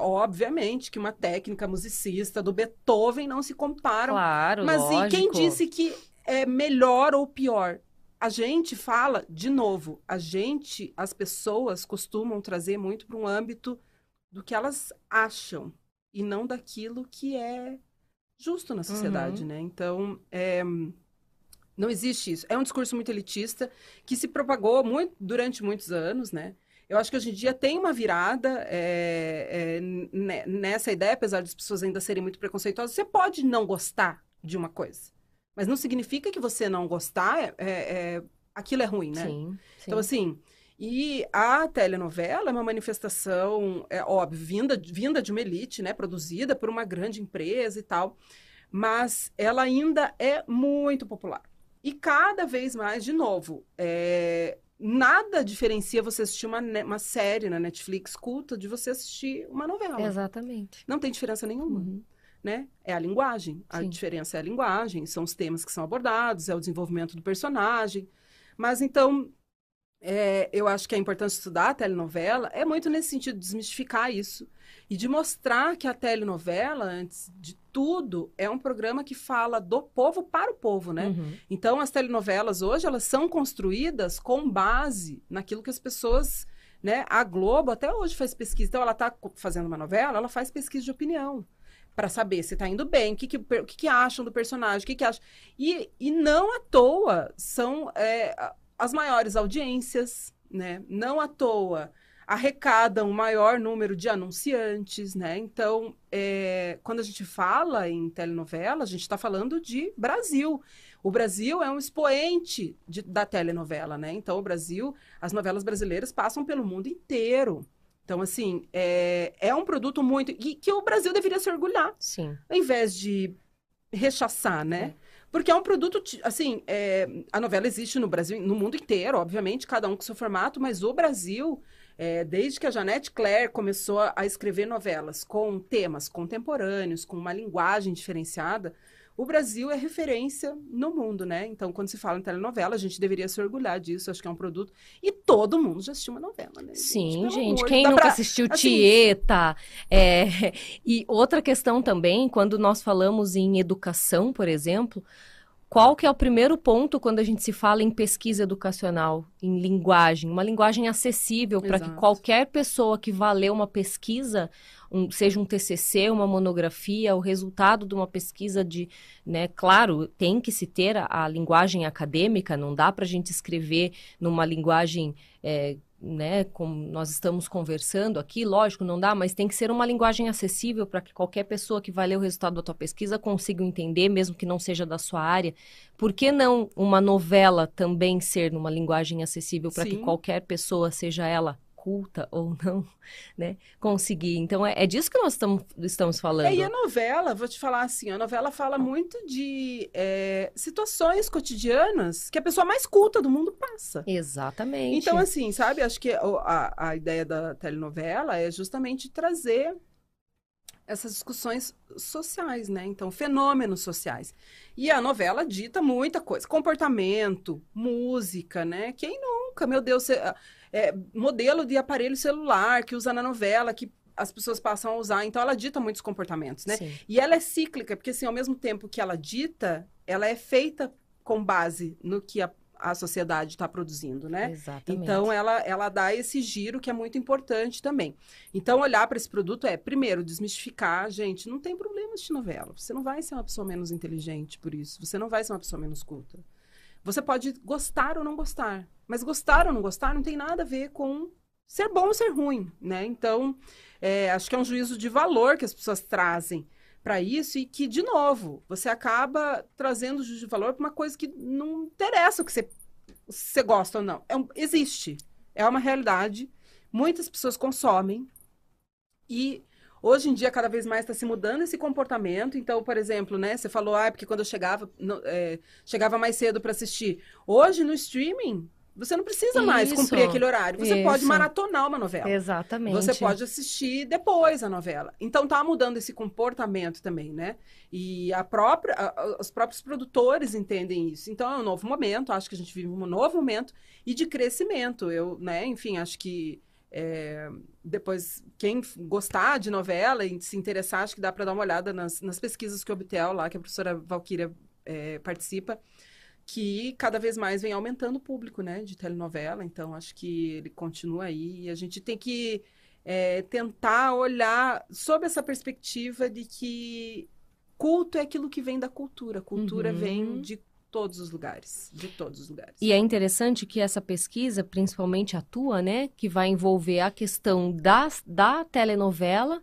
obviamente que uma técnica musicista do Beethoven não se compara. Claro, Mas lógico. e quem disse que é melhor ou pior? A gente fala, de novo, a gente, as pessoas costumam trazer muito para um âmbito do que elas acham e não daquilo que é justo na sociedade, uhum. né? Então, é, não existe isso. É um discurso muito elitista que se propagou muito, durante muitos anos, né? Eu acho que hoje em dia tem uma virada é, é, nessa ideia, apesar das pessoas ainda serem muito preconceituosas. Você pode não gostar de uma coisa, mas não significa que você não gostar, é, é aquilo é ruim, né? Sim, sim. Então, assim, e a telenovela é uma manifestação, é óbvio, vinda, vinda de uma elite, né? Produzida por uma grande empresa e tal. Mas ela ainda é muito popular. E cada vez mais, de novo, é, nada diferencia você assistir uma, uma série na Netflix culta de você assistir uma novela. Exatamente. Não tem diferença nenhuma. Uhum. Né? É a linguagem. A Sim. diferença é a linguagem, são os temas que são abordados, é o desenvolvimento do personagem. Mas então, é, eu acho que a importância de estudar a telenovela é muito nesse sentido, de desmistificar isso. E de mostrar que a telenovela, antes de tudo, é um programa que fala do povo para o povo, né? Uhum. Então, as telenovelas hoje, elas são construídas com base naquilo que as pessoas... Né? A Globo até hoje faz pesquisa. Então, ela está fazendo uma novela, ela faz pesquisa de opinião para saber se está indo bem, o que, que, que, que acham do personagem, o que, que acham. E, e não à toa são... É, as maiores audiências, né? Não à toa arrecadam um maior número de anunciantes, né? Então, é, quando a gente fala em telenovela, a gente está falando de Brasil. O Brasil é um expoente de, da telenovela, né? Então, o Brasil, as novelas brasileiras passam pelo mundo inteiro. Então, assim, é, é um produto muito. E que o Brasil deveria se orgulhar. Sim. Ao invés de rechaçar, né? É. Porque é um produto, assim, é, a novela existe no Brasil, no mundo inteiro, obviamente, cada um com seu formato, mas o Brasil é, desde que a Janete Claire começou a escrever novelas com temas contemporâneos, com uma linguagem diferenciada, o Brasil é referência no mundo, né? Então, quando se fala em telenovela, a gente deveria se orgulhar disso. Acho que é um produto. E todo mundo já assistiu uma novela, né? Sim, gente. Quem nunca pra... assistiu assim... Tieta? É... E outra questão também, quando nós falamos em educação, por exemplo, qual que é o primeiro ponto quando a gente se fala em pesquisa educacional, em linguagem? Uma linguagem acessível para que qualquer pessoa que vá ler uma pesquisa, um, seja um TCC, uma monografia, o resultado de uma pesquisa de, né, claro, tem que se ter a, a linguagem acadêmica, não dá para a gente escrever numa linguagem é, né, como nós estamos conversando aqui, lógico, não dá, mas tem que ser uma linguagem acessível para que qualquer pessoa que vai ler o resultado da tua pesquisa consiga entender, mesmo que não seja da sua área. Por que não uma novela também ser numa linguagem acessível para que qualquer pessoa, seja ela culta ou não, né, conseguir. Então, é, é disso que nós tamo, estamos falando. É, e a novela, vou te falar assim, a novela fala muito de é, situações cotidianas que a pessoa mais culta do mundo passa. Exatamente. Então, assim, sabe, acho que a, a ideia da telenovela é justamente trazer essas discussões sociais, né? Então, fenômenos sociais. E a novela dita muita coisa, comportamento, música, né? Quem nunca, meu Deus, você é, modelo de aparelho celular que usa na novela, que as pessoas passam a usar. Então, ela dita muitos comportamentos, né? Sim. E ela é cíclica, porque, assim, ao mesmo tempo que ela dita, ela é feita com base no que a, a sociedade está produzindo, né? Exatamente. Então, ela, ela dá esse giro que é muito importante também. Então, olhar para esse produto é, primeiro, desmistificar. Gente, não tem problema de novela. Você não vai ser uma pessoa menos inteligente por isso. Você não vai ser uma pessoa menos culta. Você pode gostar ou não gostar. Mas gostar ou não gostar não tem nada a ver com ser bom ou ser ruim, né? Então, é, acho que é um juízo de valor que as pessoas trazem para isso e que, de novo, você acaba trazendo juízo de valor para uma coisa que não interessa o que você, você gosta ou não. É um, existe. É uma realidade. Muitas pessoas consomem e Hoje em dia, cada vez mais está se mudando esse comportamento. Então, por exemplo, né? Você falou, ah, porque quando eu chegava, é, chegava mais cedo para assistir. Hoje, no streaming, você não precisa mais isso, cumprir aquele horário. Você isso. pode maratonar uma novela. Exatamente. Você pode assistir depois a novela. Então tá mudando esse comportamento também, né? E a própria, a, os próprios produtores entendem isso. Então é um novo momento. Acho que a gente vive um novo momento e de crescimento. Eu, né? Enfim, acho que é, depois, quem gostar de novela e se interessar, acho que dá para dar uma olhada nas, nas, pesquisas que o Obtel, lá, que a professora Valquíria é, participa, que cada vez mais vem aumentando o público, né, de telenovela. Então, acho que ele continua aí. E a gente tem que é, tentar olhar sob essa perspectiva de que culto é aquilo que vem da cultura. Cultura uhum. vem de todos os lugares, de todos os lugares. E é interessante que essa pesquisa, principalmente a tua, né, que vai envolver a questão da, da telenovela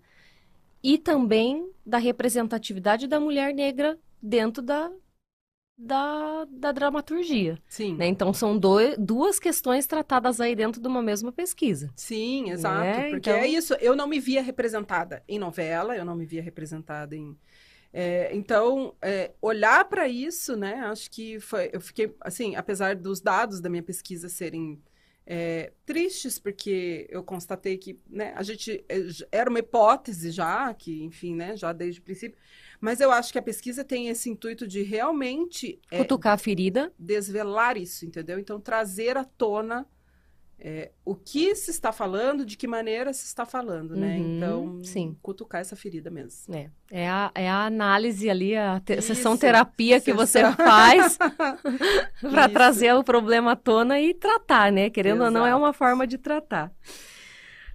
e também da representatividade da mulher negra dentro da, da, da dramaturgia. Sim. Né? Então, são duas questões tratadas aí dentro de uma mesma pesquisa. Sim, exato. Né? Porque então... é isso, eu não me via representada em novela, eu não me via representada em é, então, é, olhar para isso, né? Acho que foi. Eu fiquei, assim, apesar dos dados da minha pesquisa serem é, tristes, porque eu constatei que né, a gente é, era uma hipótese já, que, enfim, né, já desde o princípio. Mas eu acho que a pesquisa tem esse intuito de realmente. É, Cutucar a ferida. Desvelar isso, entendeu? Então, trazer à tona é, o que se está falando, de que maneira se está falando, né? Uhum, então, sim. cutucar essa ferida mesmo. É, é, a, é a análise ali, a te, sessão terapia que você faz para trazer o problema à tona e tratar, né? Querendo Exato. ou não, é uma forma de tratar.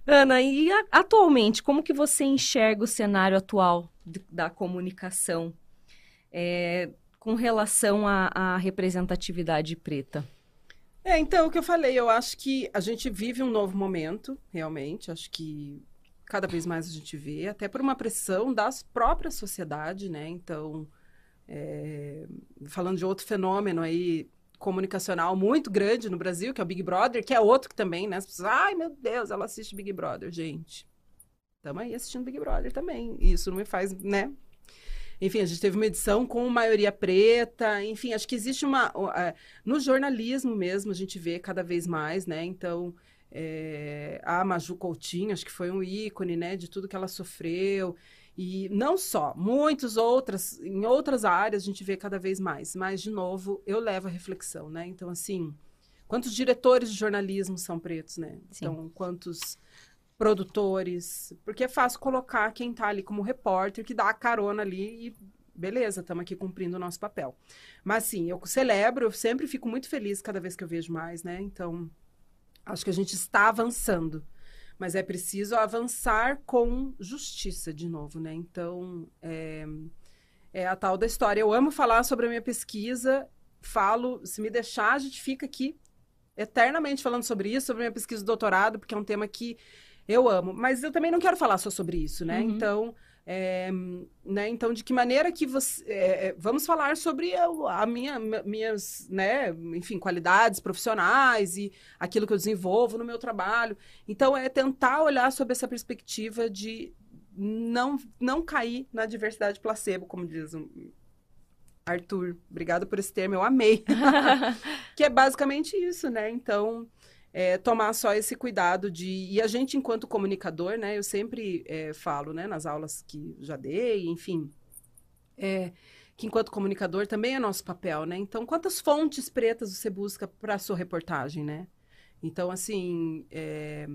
Ana, e a, atualmente, como que você enxerga o cenário atual de, da comunicação é, com relação à representatividade preta? É, então, o que eu falei, eu acho que a gente vive um novo momento, realmente. Acho que cada vez mais a gente vê, até por uma pressão da própria sociedade, né? Então, é, falando de outro fenômeno aí comunicacional muito grande no Brasil, que é o Big Brother, que é outro que também, né? As pessoas, ai meu Deus, ela assiste Big Brother, gente. Estamos aí assistindo Big Brother também. Isso não me faz, né? Enfim, a gente teve uma edição com maioria preta, enfim, acho que existe uma. No jornalismo mesmo, a gente vê cada vez mais, né? Então, é, a Maju Coutinho, acho que foi um ícone, né, de tudo que ela sofreu. E não só, muitas outras, em outras áreas a gente vê cada vez mais. Mas, de novo, eu levo a reflexão, né? Então, assim, quantos diretores de jornalismo são pretos, né? Sim. Então, quantos produtores, porque é fácil colocar quem está ali como repórter, que dá a carona ali e beleza, estamos aqui cumprindo o nosso papel. Mas sim, eu celebro, eu sempre fico muito feliz cada vez que eu vejo mais, né? Então, acho que a gente está avançando. Mas é preciso avançar com justiça de novo, né? Então, é, é a tal da história. Eu amo falar sobre a minha pesquisa, falo, se me deixar, a gente fica aqui eternamente falando sobre isso, sobre a minha pesquisa de doutorado, porque é um tema que eu amo. Mas eu também não quero falar só sobre isso, né? Uhum. Então. É, né? Então, de que maneira que você... É, vamos falar sobre a, a minha, minhas, né? Enfim, qualidades profissionais e aquilo que eu desenvolvo no meu trabalho. Então, é tentar olhar sobre essa perspectiva de não, não cair na diversidade placebo, como diz o Arthur. Obrigada por esse termo, eu amei. que é basicamente isso, né? Então é, tomar só esse cuidado de. E a gente, enquanto comunicador, né, eu sempre é, falo, né, nas aulas que já dei, enfim, é, que enquanto comunicador também é nosso papel, né? Então, quantas fontes pretas você busca para sua reportagem, né? Então, assim, é,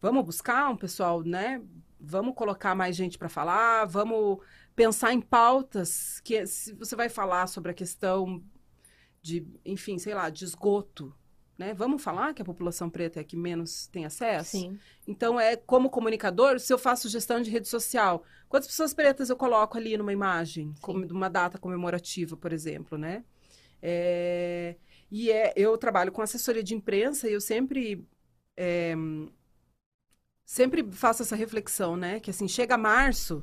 vamos buscar um pessoal, né? Vamos colocar mais gente para falar, vamos pensar em pautas que se você vai falar sobre a questão de, enfim, sei lá, de esgoto, né? Vamos falar que a população preta é a que menos tem acesso? Sim. Então, é como comunicador, se eu faço gestão de rede social, quantas pessoas pretas eu coloco ali numa imagem, como uma data comemorativa, por exemplo, né? É, e é, eu trabalho com assessoria de imprensa e eu sempre é, sempre faço essa reflexão, né? Que assim, chega março,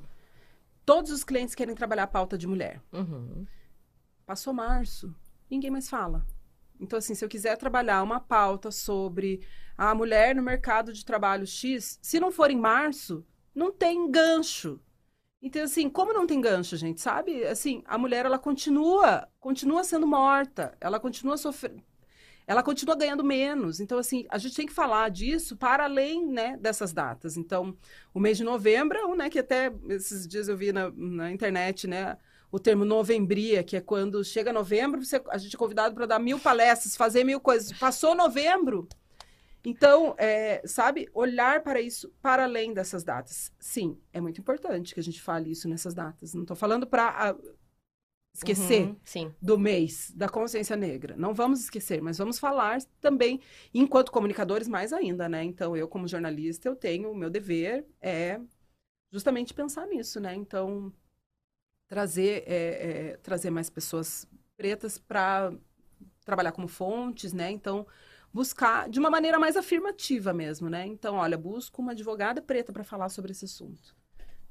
todos os clientes querem trabalhar a pauta de mulher. Uhum. Passou março, ninguém mais fala. Então, assim, se eu quiser trabalhar uma pauta sobre a mulher no mercado de trabalho X, se não for em março, não tem gancho. Então, assim, como não tem gancho, gente, sabe? Assim, a mulher, ela continua, continua sendo morta, ela continua sofrendo, ela continua ganhando menos. Então, assim, a gente tem que falar disso para além, né, dessas datas. Então, o mês de novembro é né, que até esses dias eu vi na, na internet, né, o termo novembria, que é quando chega novembro, você, a gente é convidado para dar mil palestras, fazer mil coisas. Passou novembro. Então, é, sabe, olhar para isso para além dessas datas. Sim, é muito importante que a gente fale isso nessas datas. Não estou falando para esquecer uhum, do mês da consciência negra. Não vamos esquecer, mas vamos falar também, enquanto comunicadores, mais ainda, né? Então, eu, como jornalista, eu tenho o meu dever é justamente pensar nisso, né? Então, trazer, é, é, trazer mais pessoas pretas para trabalhar como fontes, né? Então, buscar de uma maneira mais afirmativa mesmo, né? Então, olha, busco uma advogada preta para falar sobre esse assunto.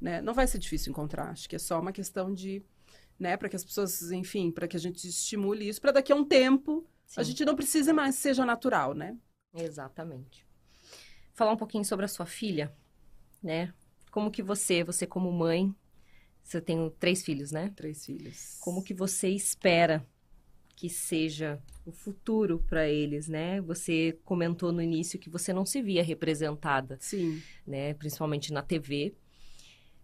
Né? Não vai ser difícil encontrar, acho que é só uma questão de, né, para que as pessoas, enfim, para que a gente estimule isso, para daqui a um tempo Sim. a gente não precise mais seja natural, né? Exatamente. Falar um pouquinho sobre a sua filha, né? Como que você, você como mãe, você tem três filhos, né? Três filhos. Como que você espera que seja o futuro para eles, né? Você comentou no início que você não se via representada, sim, né? Principalmente na TV.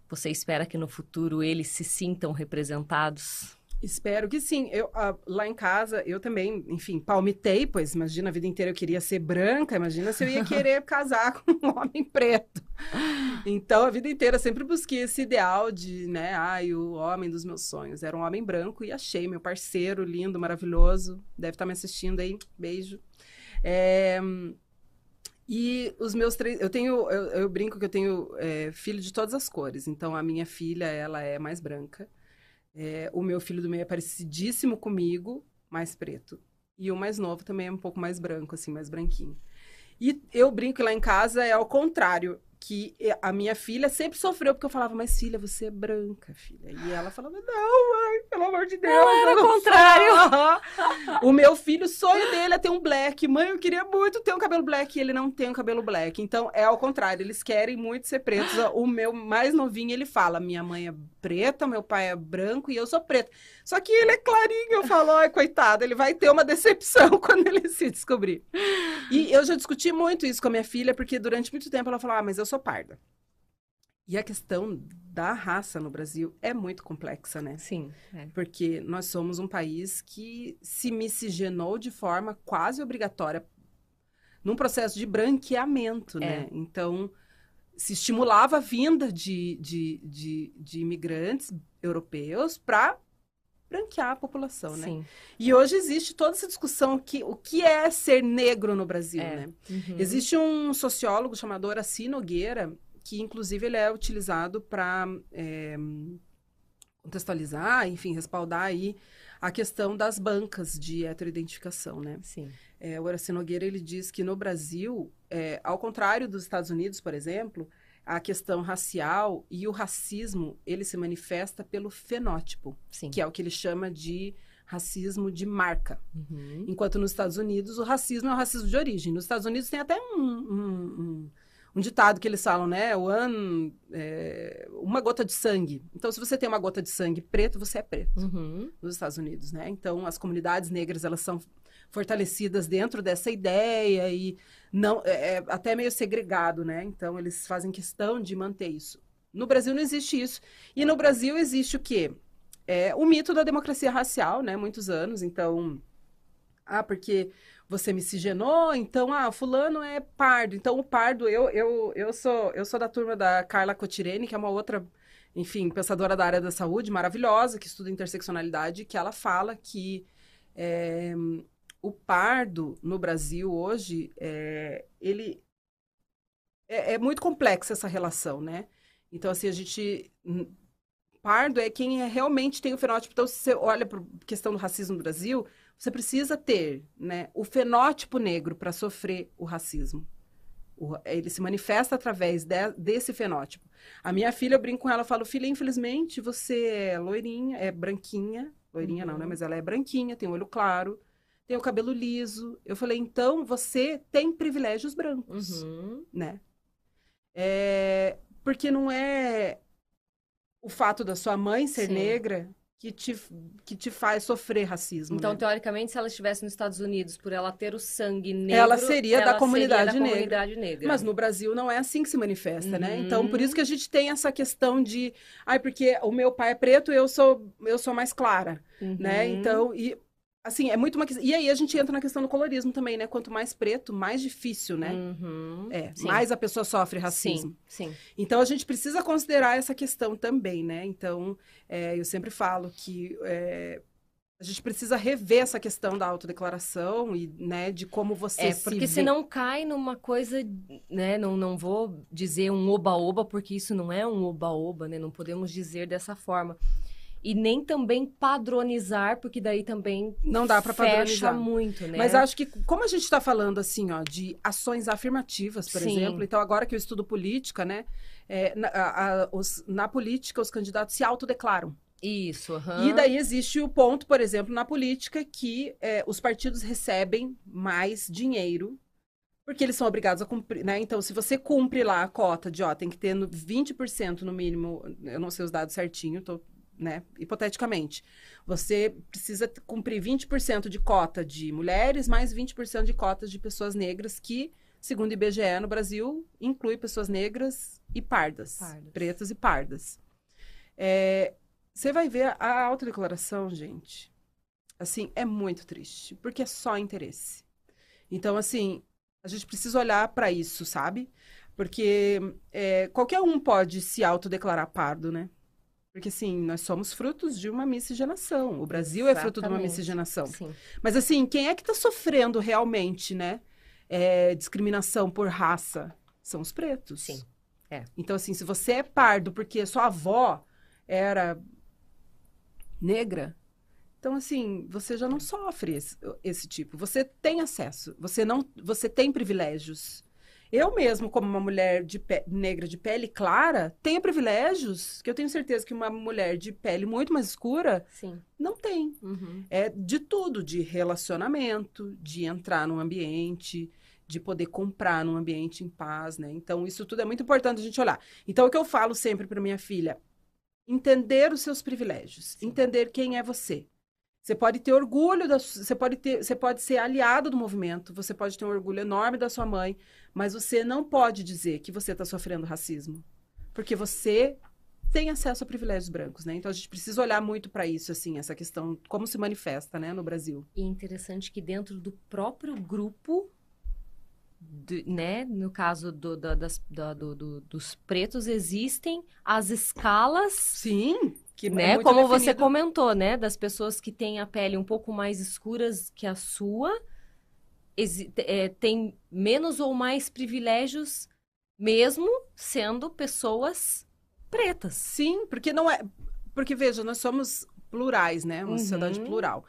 Você espera que no futuro eles se sintam representados? Espero que sim. Eu, uh, lá em casa, eu também, enfim, palmitei, pois imagina a vida inteira eu queria ser branca, imagina se eu ia querer casar com um homem preto. Então, a vida inteira eu sempre busquei esse ideal de, né, ai, o homem dos meus sonhos. Era um homem branco e achei meu parceiro lindo, maravilhoso. Deve estar me assistindo aí. Beijo. É... E os meus três. Eu tenho. Eu, eu brinco que eu tenho é, filho de todas as cores. Então, a minha filha, ela é mais branca. É, o meu filho do meio é parecidíssimo comigo, mais preto. E o mais novo também é um pouco mais branco, assim, mais branquinho. E eu brinco lá em casa é ao contrário que a minha filha sempre sofreu, porque eu falava, mas filha, você é branca, filha. E ela falava, não, mãe, pelo amor de Deus. Não, era o contrário. o meu filho, o sonho dele é ter um black. Mãe, eu queria muito ter um cabelo black e ele não tem um cabelo black. Então, é ao contrário, eles querem muito ser pretos. O meu mais novinho, ele fala, minha mãe é preta, meu pai é branco e eu sou preta. Só que ele é clarinho, eu falo, ai, coitado, ele vai ter uma decepção quando ele se descobrir. E eu já discuti muito isso com a minha filha, porque durante muito tempo ela falou, ah, mas eu sou parda. E a questão da raça no Brasil é muito complexa, né? Sim. É. Porque nós somos um país que se miscigenou de forma quase obrigatória num processo de branqueamento, é. né? Então, se estimulava a vinda de, de, de, de imigrantes europeus para branquear a população, né? Sim. E hoje existe toda essa discussão que o que é ser negro no Brasil, é. né? Uhum. Existe um sociólogo chamado Horaci Nogueira, que inclusive ele é utilizado para é, contextualizar, enfim, respaldar aí a questão das bancas de heteroidentificação, né? Sim. É, o Horaci Nogueira, ele diz que no Brasil, é, ao contrário dos Estados Unidos, por exemplo, a questão racial e o racismo, ele se manifesta pelo fenótipo, Sim. que é o que ele chama de racismo de marca. Uhum. Enquanto nos Estados Unidos, o racismo é o racismo de origem. Nos Estados Unidos tem até um, um, um, um ditado que eles falam, né? One, é, uma gota de sangue. Então, se você tem uma gota de sangue preto, você é preto. Uhum. Nos Estados Unidos, né? Então, as comunidades negras, elas são fortalecidas dentro dessa ideia e não é, é até meio segregado, né? Então eles fazem questão de manter isso. No Brasil não existe isso. E no Brasil existe o quê? É, o mito da democracia racial, né? Muitos anos. Então, ah, porque você miscigenou, então, ah, fulano é pardo. Então, o pardo, eu, eu, eu, sou, eu sou da turma da Carla Cotirene, que é uma outra, enfim, pensadora da área da saúde, maravilhosa, que estuda interseccionalidade, que ela fala que é, o pardo no Brasil hoje, é, ele é, é, muito complexa essa relação, né? Então, assim, a gente. Pardo é quem é, realmente tem o fenótipo. Então, se você olha para a questão do racismo no Brasil, você precisa ter né, o fenótipo negro para sofrer o racismo. O, ele se manifesta através de, desse fenótipo. A minha filha, eu brinco com ela, eu falo, filha, infelizmente você é loirinha, é branquinha, loirinha uhum. não, né? Mas ela é branquinha, tem olho claro, tem o cabelo liso. Eu falei, então você tem privilégios brancos, uhum. né? É, porque não é o fato da sua mãe ser Sim. negra que te, que te faz sofrer racismo. Então, né? teoricamente, se ela estivesse nos Estados Unidos, por ela ter o sangue negro, ela seria, ela da, comunidade seria da comunidade negra. Mas no Brasil não é assim que se manifesta, uhum. né? Então, por isso que a gente tem essa questão de, ai, porque o meu pai é preto, eu sou eu sou mais clara, né? uhum. né? Então, e Assim, é muito uma E aí a gente entra na questão do colorismo também, né? Quanto mais preto, mais difícil, né? Uhum. É, sim. mais a pessoa sofre racismo. Sim, sim. Então a gente precisa considerar essa questão também, né? Então, é, eu sempre falo que é, a gente precisa rever essa questão da autodeclaração e, né, de como você é, se porque vê. senão cai numa coisa, né, não, não vou dizer um oba-oba, porque isso não é um oba-oba, né, não podemos dizer dessa forma e nem também padronizar, porque daí também não dá para padronizar muito, né? Mas acho que como a gente está falando assim, ó, de ações afirmativas, por Sim. exemplo, então agora que eu estudo política, né, é, na, a, os, na política os candidatos se autodeclaram. Isso. Uhum. E daí existe o ponto, por exemplo, na política que é, os partidos recebem mais dinheiro porque eles são obrigados a cumprir, né? Então, se você cumpre lá a cota de, ó, tem que ter 20% no mínimo, eu não sei os dados certinho, tô né? Hipoteticamente, você precisa cumprir 20% de cota de mulheres, mais 20% de cotas de pessoas negras, que, segundo o IBGE no Brasil, inclui pessoas negras e pardas, pardas. pretas e pardas. É, você vai ver a autodeclaração, gente. Assim, é muito triste, porque é só interesse. Então, assim, a gente precisa olhar para isso, sabe? Porque é, qualquer um pode se autodeclarar pardo, né? Porque, assim, nós somos frutos de uma miscigenação. O Brasil Exatamente. é fruto de uma miscigenação. Sim. Mas, assim, quem é que está sofrendo realmente, né? É, discriminação por raça? São os pretos. Sim. É. Então, assim, se você é pardo porque sua avó era negra, Então, assim, você já não sofre esse, esse tipo. Você tem acesso, você não, você tem privilégios. Eu mesmo, como uma mulher de pe... negra de pele clara, tenho privilégios que eu tenho certeza que uma mulher de pele muito mais escura Sim. não tem. Uhum. É de tudo, de relacionamento, de entrar num ambiente, de poder comprar num ambiente em paz, né? Então, isso tudo é muito importante a gente olhar. Então, o que eu falo sempre para minha filha, entender os seus privilégios, Sim. entender quem é você. Você pode ter orgulho, da, você, pode ter, você pode ser aliado do movimento, você pode ter um orgulho enorme da sua mãe, mas você não pode dizer que você está sofrendo racismo. Porque você tem acesso a privilégios brancos, né? Então a gente precisa olhar muito para isso, assim, essa questão, como se manifesta, né, no Brasil. E é interessante que dentro do próprio grupo, né, no caso do- da- das- da- do- do- dos pretos, existem as escalas, Sim, que é né, muito como você definido. comentou, né, das pessoas que têm a pele um pouco mais escuras que a sua, é, tem menos ou mais privilégios, mesmo sendo pessoas pretas. Sim, porque não é. Porque, veja, nós somos plurais, né? Uma Uhum. sociedade plural.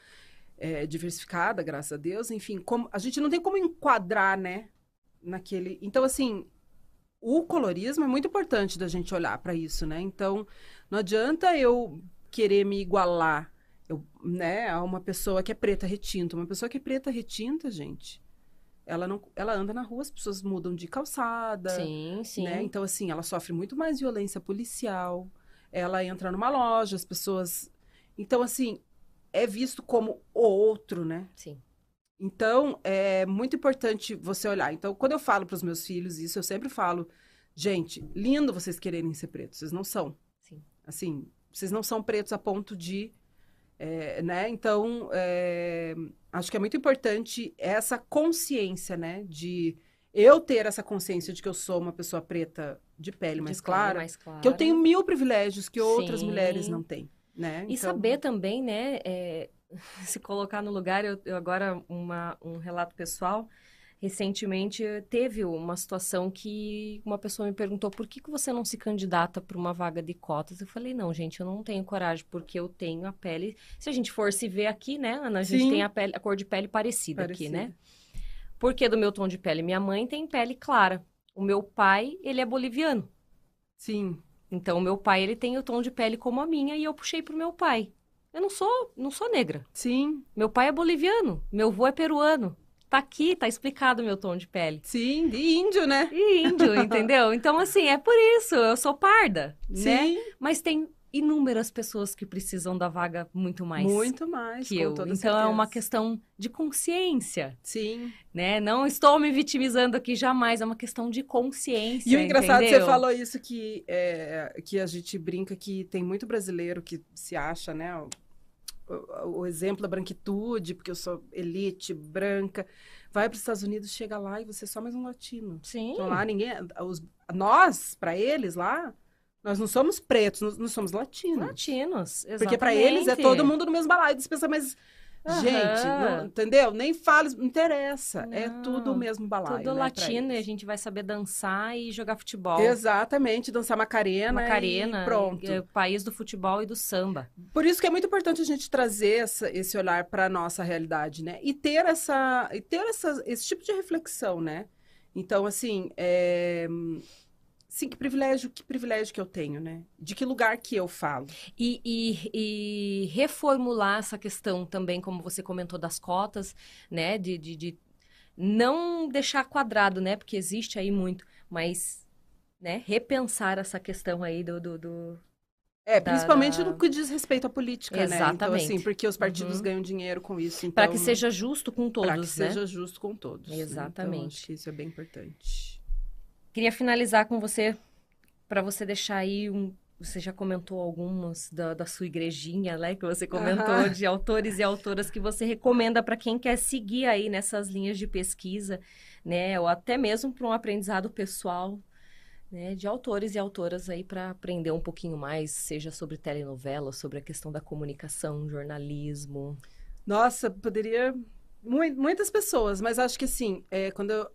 É, diversificada, graças a Deus. Enfim, como, a gente não tem como enquadrar, né? Naquele. Então, assim, o colorismo é muito importante da gente olhar para isso, né? Então, não adianta eu querer me igualar eu, né, a uma pessoa que é preta retinta. Uma pessoa que é preta retinta, gente. Ela, não, ela anda na rua, as pessoas mudam de calçada Sim, sim. né? Então, assim, ela sofre muito mais violência policial. Ela entra numa loja, as pessoas. Então, assim, é visto como o outro, né? Sim. Então, é muito importante você olhar. Então, quando eu falo para os meus filhos isso, eu sempre falo: gente, lindo vocês quererem ser pretos, vocês não são. Sim. Assim, vocês não são pretos a ponto de. é, né? Então, é, acho que é muito importante essa consciência, né? De eu ter essa consciência de que eu sou uma pessoa preta de pele mais De pele clara, mais clara. que eu tenho mil privilégios que outras Sim. mulheres não têm, né? E Então, saber também, né, é, se colocar no lugar, eu, eu agora, uma, um relato pessoal, recentemente teve uma situação que uma pessoa me perguntou por que, que você não se candidata para uma vaga de cotas? Eu falei, não, gente, eu não tenho coragem, porque eu tenho a pele... Se a gente for se ver aqui, né, Ana, a gente Sim. tem a, pele, a cor de pele parecida, aqui, Parecida. né? Por que do meu tom de pele? Minha mãe tem pele clara. O meu pai, ele é boliviano. sim, Então, o meu pai, ele tem o tom de pele como a minha e eu puxei pro meu pai. Eu não sou, não sou negra. sim, Meu pai é boliviano, meu avô é peruano. Tá aqui, tá explicado o meu tom de pele. sim, de índio, né? E índio, entendeu? Então, assim, é por isso, eu sou parda, né? Sim, Mas tem inúmeras pessoas que precisam da vaga muito mais muito mais, que eu. Então, é uma certeza. questão de consciência, Sim. né? Não estou me vitimizando aqui jamais, é uma questão de consciência, E o engraçado, entendeu? você falou isso que, é, que a gente brinca que tem muito brasileiro que se acha, né? O, exemplo da branquitude, porque eu sou elite branca. Vai para os Estados Unidos, chega lá e você é só mais um latino. Sim, Então lá ninguém. Os, nós, para eles lá, nós não somos pretos, nós, nós somos latinos. latinos, Porque para eles é exatamente. todo mundo no mesmo balaio. Você pensa, mas. Aham. Gente, não- entendeu? Nem fala, não interessa. é Não, tudo o mesmo balaio. Tudo né, latino e a gente vai saber dançar e jogar futebol. Exatamente, dançar Macarena. Macarena, E pronto. é o país do futebol e do samba. Por isso que é muito importante a gente trazer essa- esse olhar para a nossa realidade, né? E ter, essa, e ter essa, esse tipo de reflexão, né? Então, assim, é... Sim, que privilégio, que privilégio que eu tenho, né? De que lugar que eu falo. E, e- e reformular essa questão também, como você comentou, das cotas, né? De, de, de não deixar quadrado, né? Porque existe aí muito, mas né? repensar essa questão aí do, do, do- É, Da- principalmente da- no que diz respeito à política, né? Então, Exatamente. assim, porque os partidos Uhum. ganham dinheiro com isso. Então, para que seja justo com que todos, né? seja justo com todos. né? Então, Exatamente. acho que isso é bem importante. Queria finalizar com você, para você deixar aí um. Você já comentou algumas da, da sua igrejinha, né? Que você comentou Aham. de autores e autoras que você recomenda para quem quer seguir aí nessas linhas de pesquisa, né? Ou até mesmo para um aprendizado pessoal, né? De autores e autoras aí para aprender um pouquinho mais, seja sobre telenovela, sobre a questão da comunicação, jornalismo. Nossa, poderia. mui- Muitas pessoas, mas acho que assim, é, quando eu-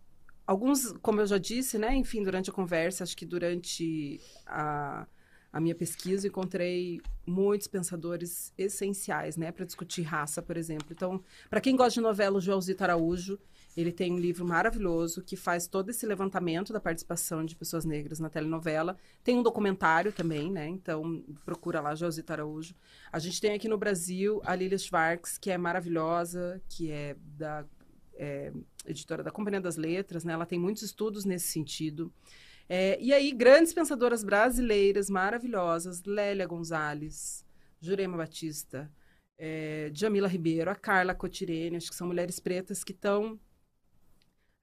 Alguns, como eu já disse, né? Enfim, durante a conversa, acho que durante a, a minha pesquisa, encontrei muitos pensadores essenciais, né, para discutir raça, por exemplo. Então, para quem gosta de novela, o Joãozito Araújo, ele tem um livro maravilhoso que faz todo esse levantamento da participação de pessoas negras na telenovela. Tem um documentário também, né? Então, procura lá, Joãozito Araújo. A gente tem aqui no Brasil a Lilia Schwartz, que é maravilhosa, que é da é, editora da Companhia das Letras, né? Ela tem muitos estudos nesse sentido. É, e aí, grandes pensadoras brasileiras maravilhosas, Lélia Gonzalez, Jurema Batista, é, Jamila Ribeiro, a Carla Cotirene, acho que são mulheres pretas que estão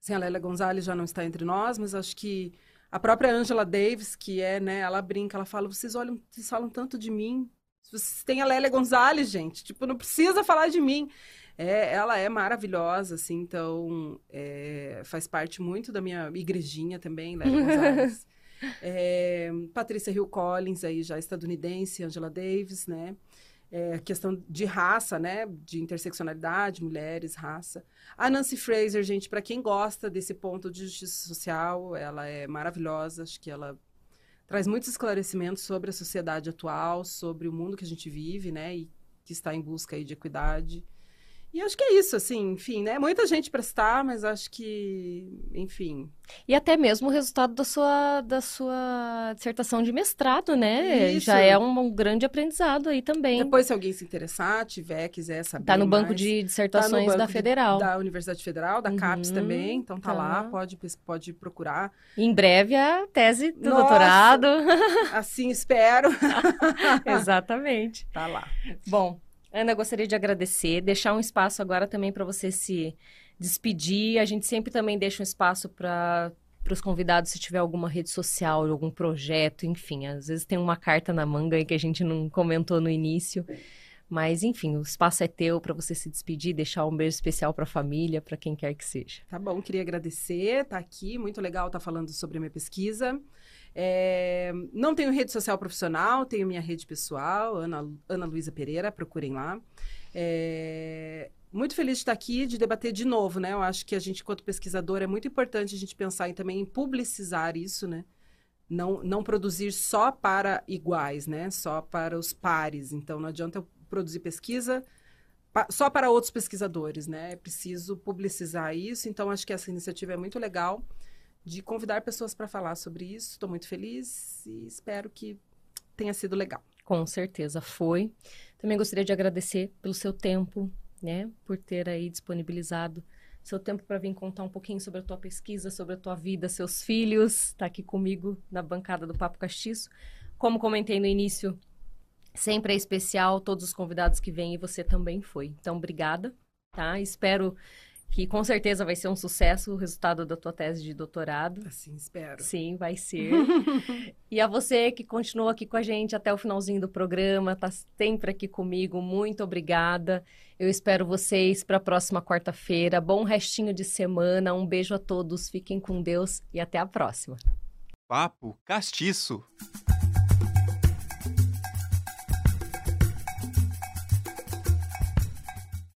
Sim, a Lélia Gonzalez já não está entre nós, mas acho que a própria Angela Davis, que é, né, ela brinca, ela fala, vocês olham, vocês falam tanto de mim. Vocês têm a Lélia Gonzalez, gente, tipo, não precisa falar de mim. É, ela é maravilhosa, assim, então é, faz parte muito da minha igrejinha também, Lélia Gonzalez. é, Patrícia Hill Collins, aí já estadunidense, Angela Davis, né? é, questão de raça, né? De interseccionalidade, mulheres, raça. A Nancy Fraser, gente, para quem gosta desse ponto de justiça social, ela é maravilhosa. Acho que ela traz muitos esclarecimentos sobre a sociedade atual, sobre o mundo que a gente vive, né? E que está em busca aí de equidade. E acho que é isso, assim, enfim, né? Muita gente prestar, mas acho que, enfim. E até mesmo o resultado da sua, da sua dissertação de mestrado, né? Isso. Já é um, um, grande aprendizado aí também. Depois, se alguém se interessar, tiver, quiser saber. Tá no mais, banco de dissertações tá banco da Federal. De, da Universidade Federal, da uhum, CAPES também. Então tá, tá, lá, pode, pode procurar. Em breve a tese do Nossa, doutorado. Assim espero. Exatamente. Tá lá. Bom, Ana, gostaria de agradecer, deixar um espaço agora também para você se despedir. A gente sempre também deixa um espaço para para os convidados se tiver alguma rede social, algum projeto, enfim, às vezes tem uma carta na manga aí que a gente não comentou no início. Mas, enfim, o espaço é teu para você se despedir, deixar um beijo especial para a família, para quem quer que seja. Tá bom, queria agradecer, tá aqui, muito legal estar tá falando sobre a minha pesquisa. É, não tenho rede social profissional, tenho minha rede pessoal, Ana, Ana Luísa Pereira, procurem lá. É, muito feliz de estar aqui, de debater de novo, né? Eu acho que a gente, enquanto pesquisador, é muito importante a gente pensar em, também em publicizar isso, né? Não, não produzir só para iguais, né? Só para os pares. Então, não adianta eu produzir pesquisa só para outros pesquisadores, né? É preciso publicizar isso. Então, acho que essa iniciativa é muito legal de convidar pessoas para falar sobre isso. Estou muito feliz e espero que tenha sido legal. Com certeza foi. Também gostaria de agradecer pelo seu tempo, né, por ter aí disponibilizado seu tempo para vir contar um pouquinho sobre a tua pesquisa, sobre a tua vida, seus filhos, está aqui comigo na bancada do Papo Castiço. Como comentei no início, sempre é especial todos os convidados que vêm e você também foi. Então, obrigada, tá? Espero que com certeza vai ser um sucesso o resultado da tua tese de doutorado. Assim espero. Sim, vai ser. e a você que continuou aqui com a gente até o finalzinho do programa, tá sempre aqui comigo, muito obrigada. Eu espero vocês para a próxima quarta-feira. Bom restinho de semana, um beijo a todos, fiquem com Deus e até a próxima. Papo Castiço.